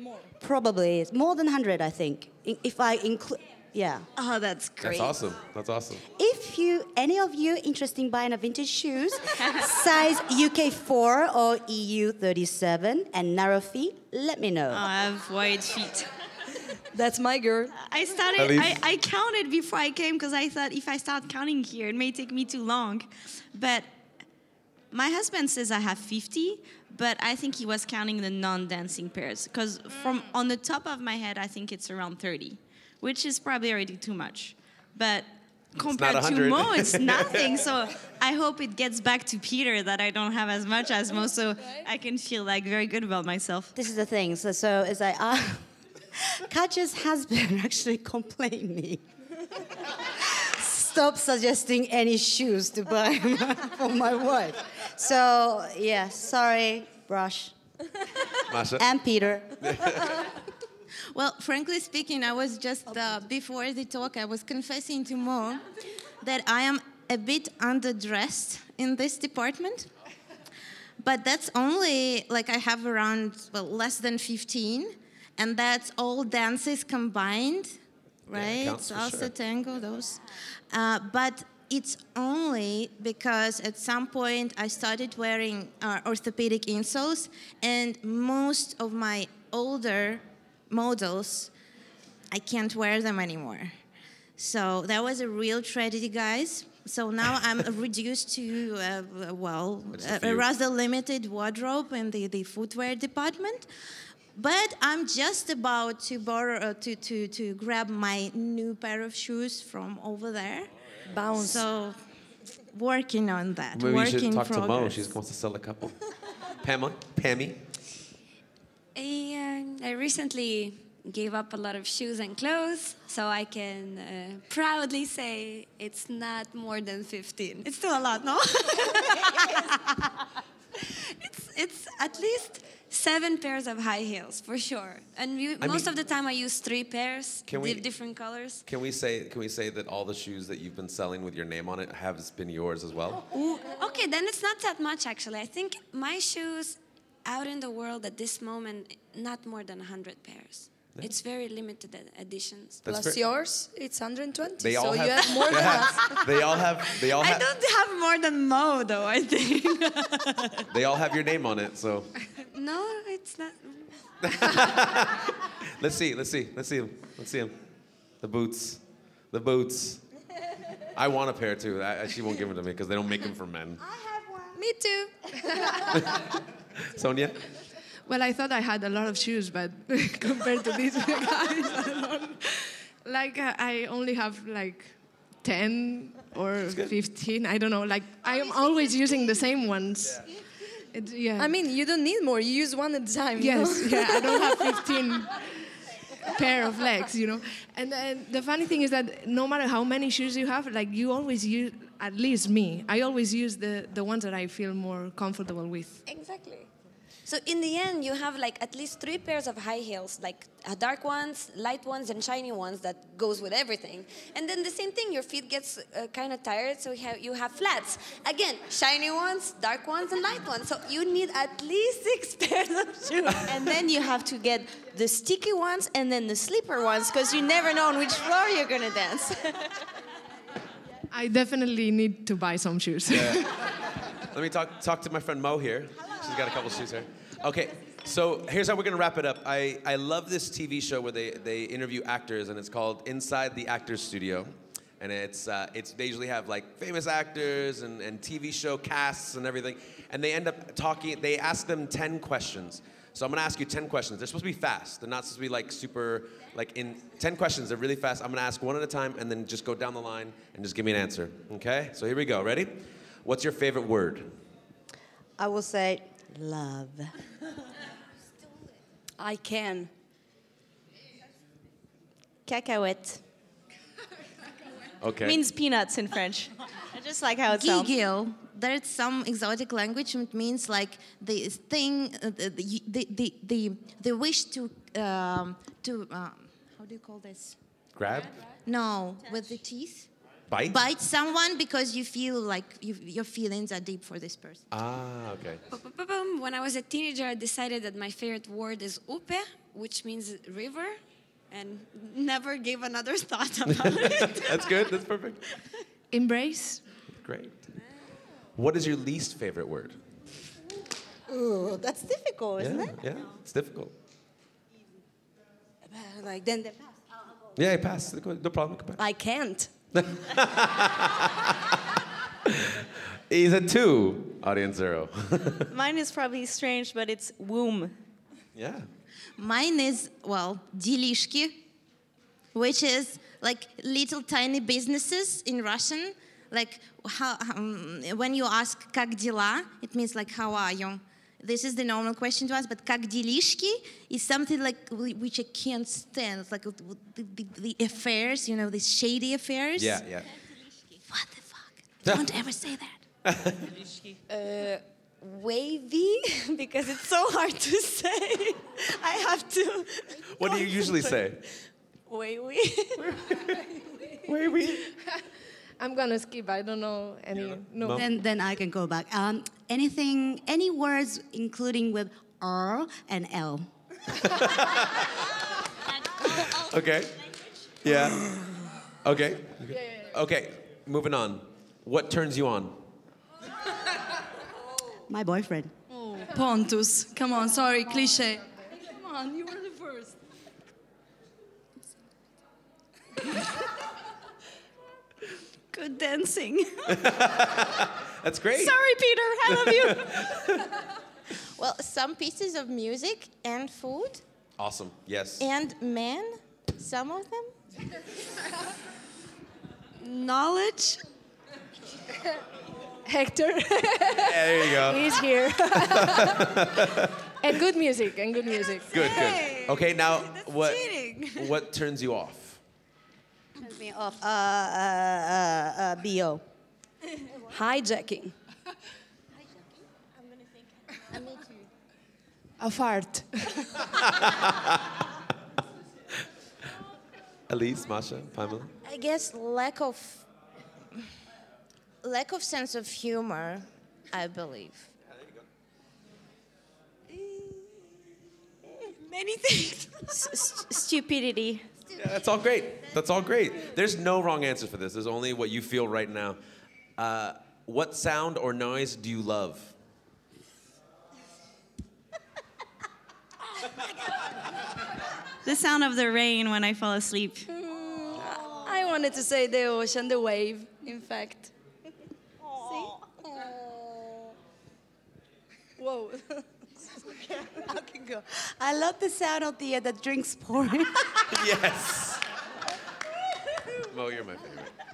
more. Probably it's more than 100, I think. If I include, yeah. oh, that's great. That's awesome. That's awesome. If you, any of you interested in buying a vintage shoes, size UK 4 or EU 37 and narrow feet, let me know. Oh, I have wide feet. That's my girl. I started. I, I counted before I came because I thought if I start counting here, it may take me too long. But my husband says I have 50, but I think he was counting the non-dancing pairs because from on the top of my head, I think it's around 30, which is probably already too much. But compared to Moe, it's nothing. so I hope it gets back to Peter that I don't have as much as Moe, so I can feel like very good about myself. This is the thing. So, so it's like, uh, Katja's husband actually complained me. Stop suggesting any shoes to buy for my wife. So, yeah, sorry, Brush. Masha? And Peter. Well, frankly speaking, I was just uh, before the talk, I was confessing to Moe that I am a bit underdressed in this department. But that's only like I have around well less than 15, and that's all dances combined, right? counts for Salsa, sure. tango, those. Uh, but it's only because at some point I started wearing uh, orthopedic insoles, and most of my older models, I can't wear them anymore. So that was a real tragedy, guys. So now I'm reduced to, uh, well, a rather limited wardrobe in the, the footwear department. But I'm just about to borrow, uh, to, to, to grab my new pair of shoes from over there. Bounce. So working on that. Maybe you working should talk to Moe. She wants to sell a couple. Pamela? Pammy? I, uh, I recently gave up a lot of shoes and clothes, so I can uh, proudly say it's not more than 15. It's still a lot, no? it's, it's at least seven pairs of high heels, for sure. And most mean- of the time I use three pairs, Can we- di- different colors. Can we say can we say that all the shoes that you've been selling with your name on it have been yours as well? Ooh, okay, then it's not that much actually. I think my shoes out in the world at this moment, not more than 100 pairs. It's very limited editions. That's Plus fair. yours, it's 120. They so all you have- have more than us. They all have they all I have don't have more than Moe, though, I think. they all have your name on it. So No, it's not. let's see, let's see, let's see them. Let's see them. The boots, the boots. I want a pair too. I, I- she won't give them to me because they don't make them for men. I have one. Me too. Sonia, Well, I thought I had a lot of shoes, but compared to these guys, I don't, like uh, I only have like 10 or 15. I don't know. Like I am always using the same ones. It, yeah. I mean, you don't need more. You use one at a time. Yes, know? yeah, I don't have 15 pair of legs, you know. And then the funny thing is that no matter how many shoes you have, like you always use, at least me, I always use the, the ones that I feel more comfortable with. Exactly. So in the end, you have like at least three pairs of high heels, like uh, dark ones, light ones, and shiny ones that goes with everything. And then the same thing, your feet gets uh, kind of tired, so you have, you have flats. Again, shiny ones, dark ones, and light ones. So you need at least six pairs of shoes. and then you have to get the sticky ones and then the slipper ones because you never know on which floor you're gonna dance. I definitely need to buy some shoes. Let me talk, talk to my friend Moe here. She's got a couple shoes here. Okay, so here's how we're gonna wrap it up. I, I love this TV show where they, they interview actors, and it's called Inside the Actors Studio. And it's, uh, it's they usually have like famous actors and, and TV show casts and everything. And they end up talking, they ask them 10 questions. So I'm gonna ask you 10 questions. They're supposed to be fast. They're not supposed to be like super, like in 10 questions, they're really fast. I'm gonna ask one at a time and then just go down the line and just give me an answer. Okay? So here we go. Ready? What's your favorite word? I will say love. I can. Cacahuète. Okay. Means peanuts in French. I just like how it sounds. Gigil. There's some exotic language. It means like the thing, uh, the, the, the, the, the wish to, um, to um, how do you call this? Grab? No, with the teeth. Bite? Bite someone because you feel like you, your feelings are deep for this person. Ah, okay. When I was a teenager, I decided that my favorite word is upe, which means river, and never gave another thought about it. That's good. That's perfect. Embrace. Great. What is your least favorite word? Ooh, that's difficult, isn't yeah, it? yeah, it's difficult. like then the Yeah, pass. No problem. I can't. He's a two, audience zero. Mine is probably strange, but it's womb. yeah. Mine is, well, делишки, which is like little tiny businesses in Russian. Like how, um, when you ask как дела, it means like how are you? This is the normal question to ask, but как делишки is something like wh- which I can't stand. It's like the, the, the affairs, you know, these shady affairs. Yeah, yeah. What the fuck? Don't ever say that. uh, wavy because it's so hard to say. I have to. What do you usually say? Wavy. Wavy. I'm gonna skip. I don't know any. No. Then, then I can go back. Um, anything, any words including with R and L. Okay. Yeah. Okay. Okay. Moving on. What turns you on? My boyfriend. Oh, Pontus. Come on, sorry, cliche. Come on, you were the first. Good dancing. That's great. Sorry, Peter. I love you. Well, some pieces of music and food Awesome. Yes. and men, some of them. Knowledge. Hector. There you go. He's here. and good music. And good music. Good, good. Okay, now what cheating. what turns you off? Turns me off. Uh, uh, uh, uh, BO. Hijacking. Hijacking? I'm gonna think. I need to. A fart. Elise, Masha, Pamela. I guess lack of lack of sense of humor, I believe. Many things. S- s- stupidity. Yeah, that's all great. That's all great. There's no wrong answer for this. There's only what you feel right now. Uh, what sound or noise do you love? The sound of the rain when I fall asleep. I wanted to say the ocean, the wave, in fact. See? Whoa. I can go. I love the sound of the uh, the drinks pouring. yes. Moe, you're my favorite.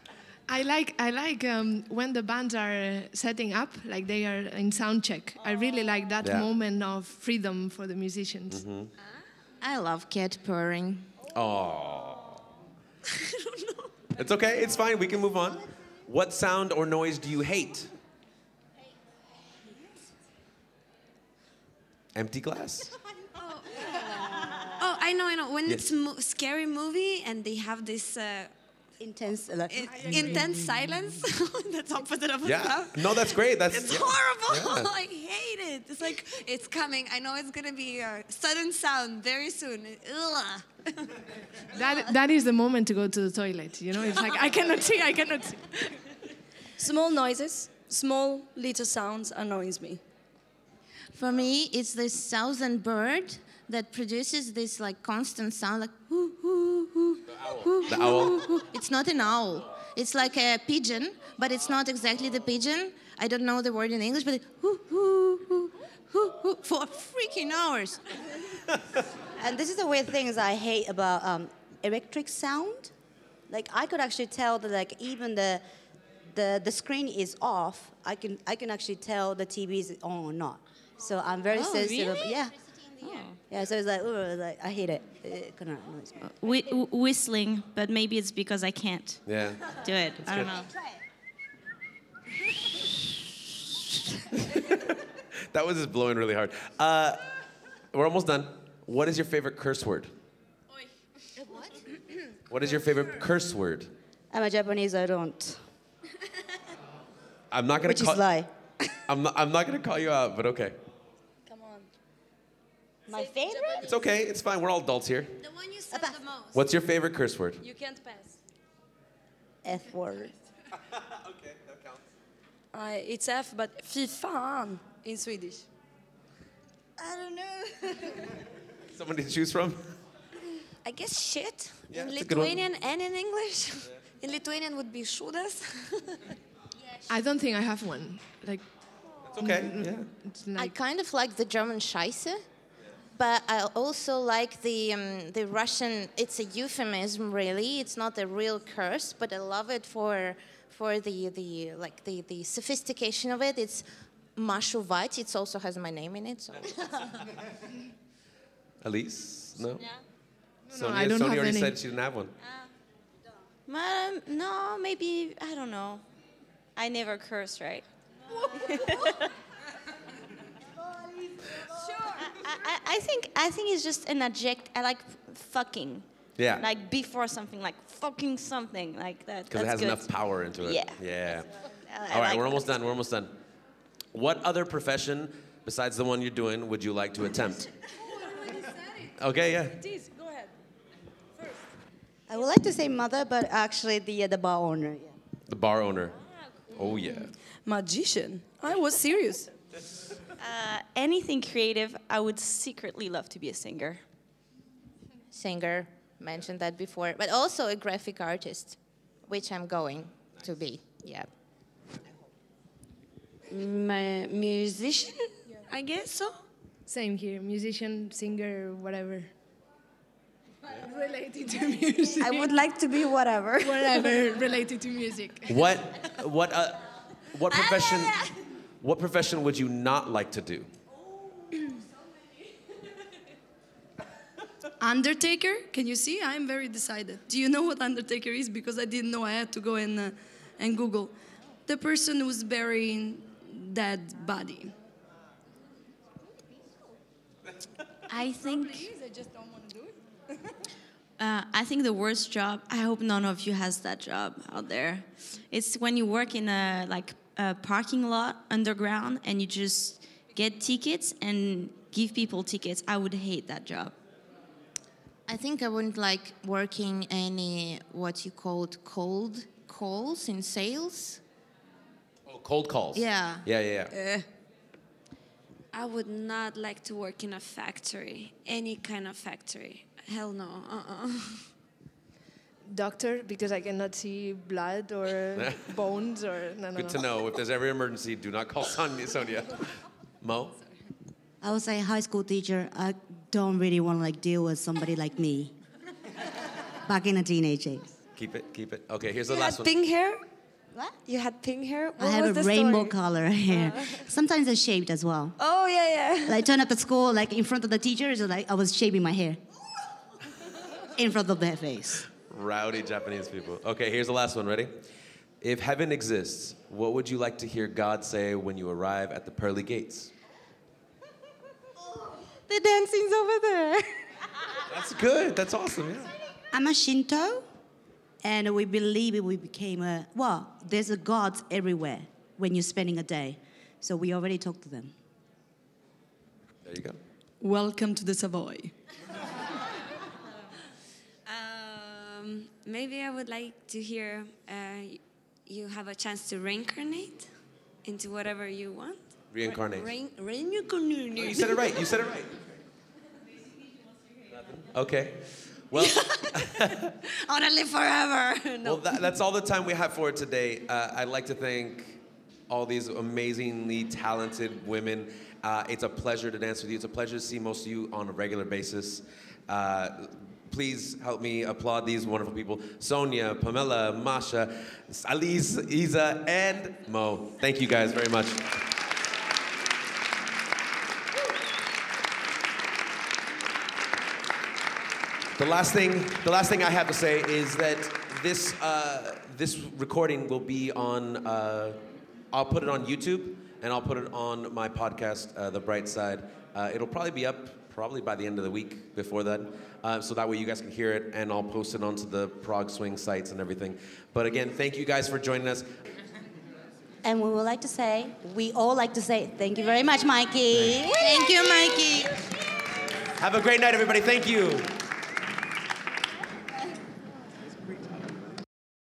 I like I like um, when the bands are setting up, like they are in sound check. I really like that Yeah. moment of freedom for the musicians. I love cat purring. Oh. It's okay. It's fine. We can move on. What sound or noise do you hate? Empty glass. Oh, I know, I know. When Yes. it's mo- scary movie and they have this uh, Intense. Uh, like, i- intense silence, that's opposite of a Yeah. sound. No, that's great. That's It's yeah. horrible. Yeah. I hate it. It's like it's coming. I know it's gonna be a sudden sound very soon. Ugh. That, that is the moment to go to the toilet. You know, it's like I cannot see, I cannot see. Small noises, small little sounds annoys me. For me, it's this southern bird that produces this like constant sound, like hoo hoo hoo. hoo, The hoo, owl. It's not an owl. It's like a pigeon, but it's not exactly the pigeon. I don't know the word in English, but it, hoo hoo hoo hoo hoo for freaking hours. And this is the weird things I hate about um, electric sound. Like I could actually tell that like even the the the screen is off. I can I can actually tell the TV is on or not. So I'm very Oh, sensitive. really? Yeah. Yeah. So it's like, ooh, like I hate it. It kind of annoys me. Whi- wh- whistling, but maybe it's because I can't Yeah. do it. I don't good. know. That was just blowing really hard. Uh, we're almost done. What is your favorite curse word? What is your favorite curse word? I'm a Japanese. I don't. I'm not gonna Which call. is lie. I'm not. I'm not gonna call you out, but okay. Come on. My favorite? It's okay. It's fine. We're all adults here. The one you said the most. What's your favorite curse word? You can't pass. F word. okay, that counts. Uh, it's F, but fy fan um, in Swedish. I don't know. Somebody to choose from? I guess shit Yeah, in it's a good one. Lithuanian and in English. In Lithuanian would be shudas. I don't think I have one. Like, It's okay. Mm, mm, yeah. it's I kind of like the German Scheiße, but I also like the um, the Russian. It's a euphemism, really. It's not a real curse, but I love it for for the the like the the sophistication of it. It's Mashu Vait. It also has my name in it. So. Elise? No. no, I don't Sonia have already any. said she didn't have one. Um, no, maybe I don't know. I never curse, right? I, I, I think I think it's just an adject. I like fucking. Yeah. Like before something, like fucking something like that. Because it That's has good. right, power into it. Yeah. Yeah. I- I All right, like we're that. almost done. We're almost done. What other profession besides the one you're doing would you like to attempt? Okay, yeah. Please, go ahead. First. I would like to say mother, but actually the uh, the bar owner. Yeah. The bar owner. Oh yeah. Magician. I was serious. Uh, anything creative, I would secretly love to be a singer. Singer mentioned that before, but also a graphic artist, which I'm going to be. Yeah. My musician, I guess so. same here, musician, singer, whatever. Related to music. I would like to be whatever. whatever related to music. What what uh, what profession what profession would you not like to do? Undertaker, can you see? I'm very decided. Do you know what Undertaker is? Because I didn't know. I had to go and, uh, and Google. The person who's burying dead body. I think. I just don't want to do it. Uh, I think the worst job. I hope none of you has that job out there. It's when you work in a like a parking lot underground and you just get tickets and give people tickets. I would hate that job. I think I wouldn't like working any what you called cold calls in sales. Oh, cold calls. Yeah. Yeah, yeah, yeah. Eh. I would not like to work in a factory, any kind of factory. Hell no. Uh-uh. Doctor, because I cannot see blood or bones or no, no, Good no. to know. If there's ever emergency, do not call Sonia. Sonia. Moe. I was a high school teacher. I don't really want to like deal with somebody like me. Back in the teenage days. Keep it. Keep it. Okay. Here's the You last had one. pink hair? What? You had pink hair? What I have was a the rainbow story? color hair. Uh. Sometimes it's shaved as well. Oh, yeah, yeah. Like turn up at school, like in front of the teachers, like I was shaving my hair in front of their face. Rowdy Japanese people. Okay. Here's the last one. Ready? If heaven exists, what would you like to hear God say when you arrive at the pearly gates? The dancing's over there. That's good. That's awesome. Yeah. I'm a Shinto, and we believe we became a well. There's a gods everywhere when you're spending a day, so we already talked to them. There you go. Welcome to the Savoy. Um, maybe I would like to hear uh, you have a chance to reincarnate into whatever you want. Reincarnate. Rein- reincarnate. You said it right. You said it right. Okay. Well, I want to live forever. no. well that, that's all the time we have for today. Uh, I'd like to thank all these amazingly talented women. Uh, it's a pleasure to dance with you. It's a pleasure to see most of you on a regular basis. Uh, please help me applaud these wonderful people Sonia, Pamela, Masha, Alice, Isa, and Moe. Thank you guys very much. The last thing, the last thing I have to say is that this uh, this recording will be on. Uh, I'll put it on YouTube and I'll put it on my podcast, uh, The Bright Side. Uh, it'll probably be up probably by the end of the week. Before that, uh, so that way you guys can hear it, and I'll post it onto the Prague Swing sites and everything. But again, thank you guys for joining us. And we would like to say, we all like to say, thank you very much, Mikey. Thank you, Mikey. Have a great night, everybody. Thank you.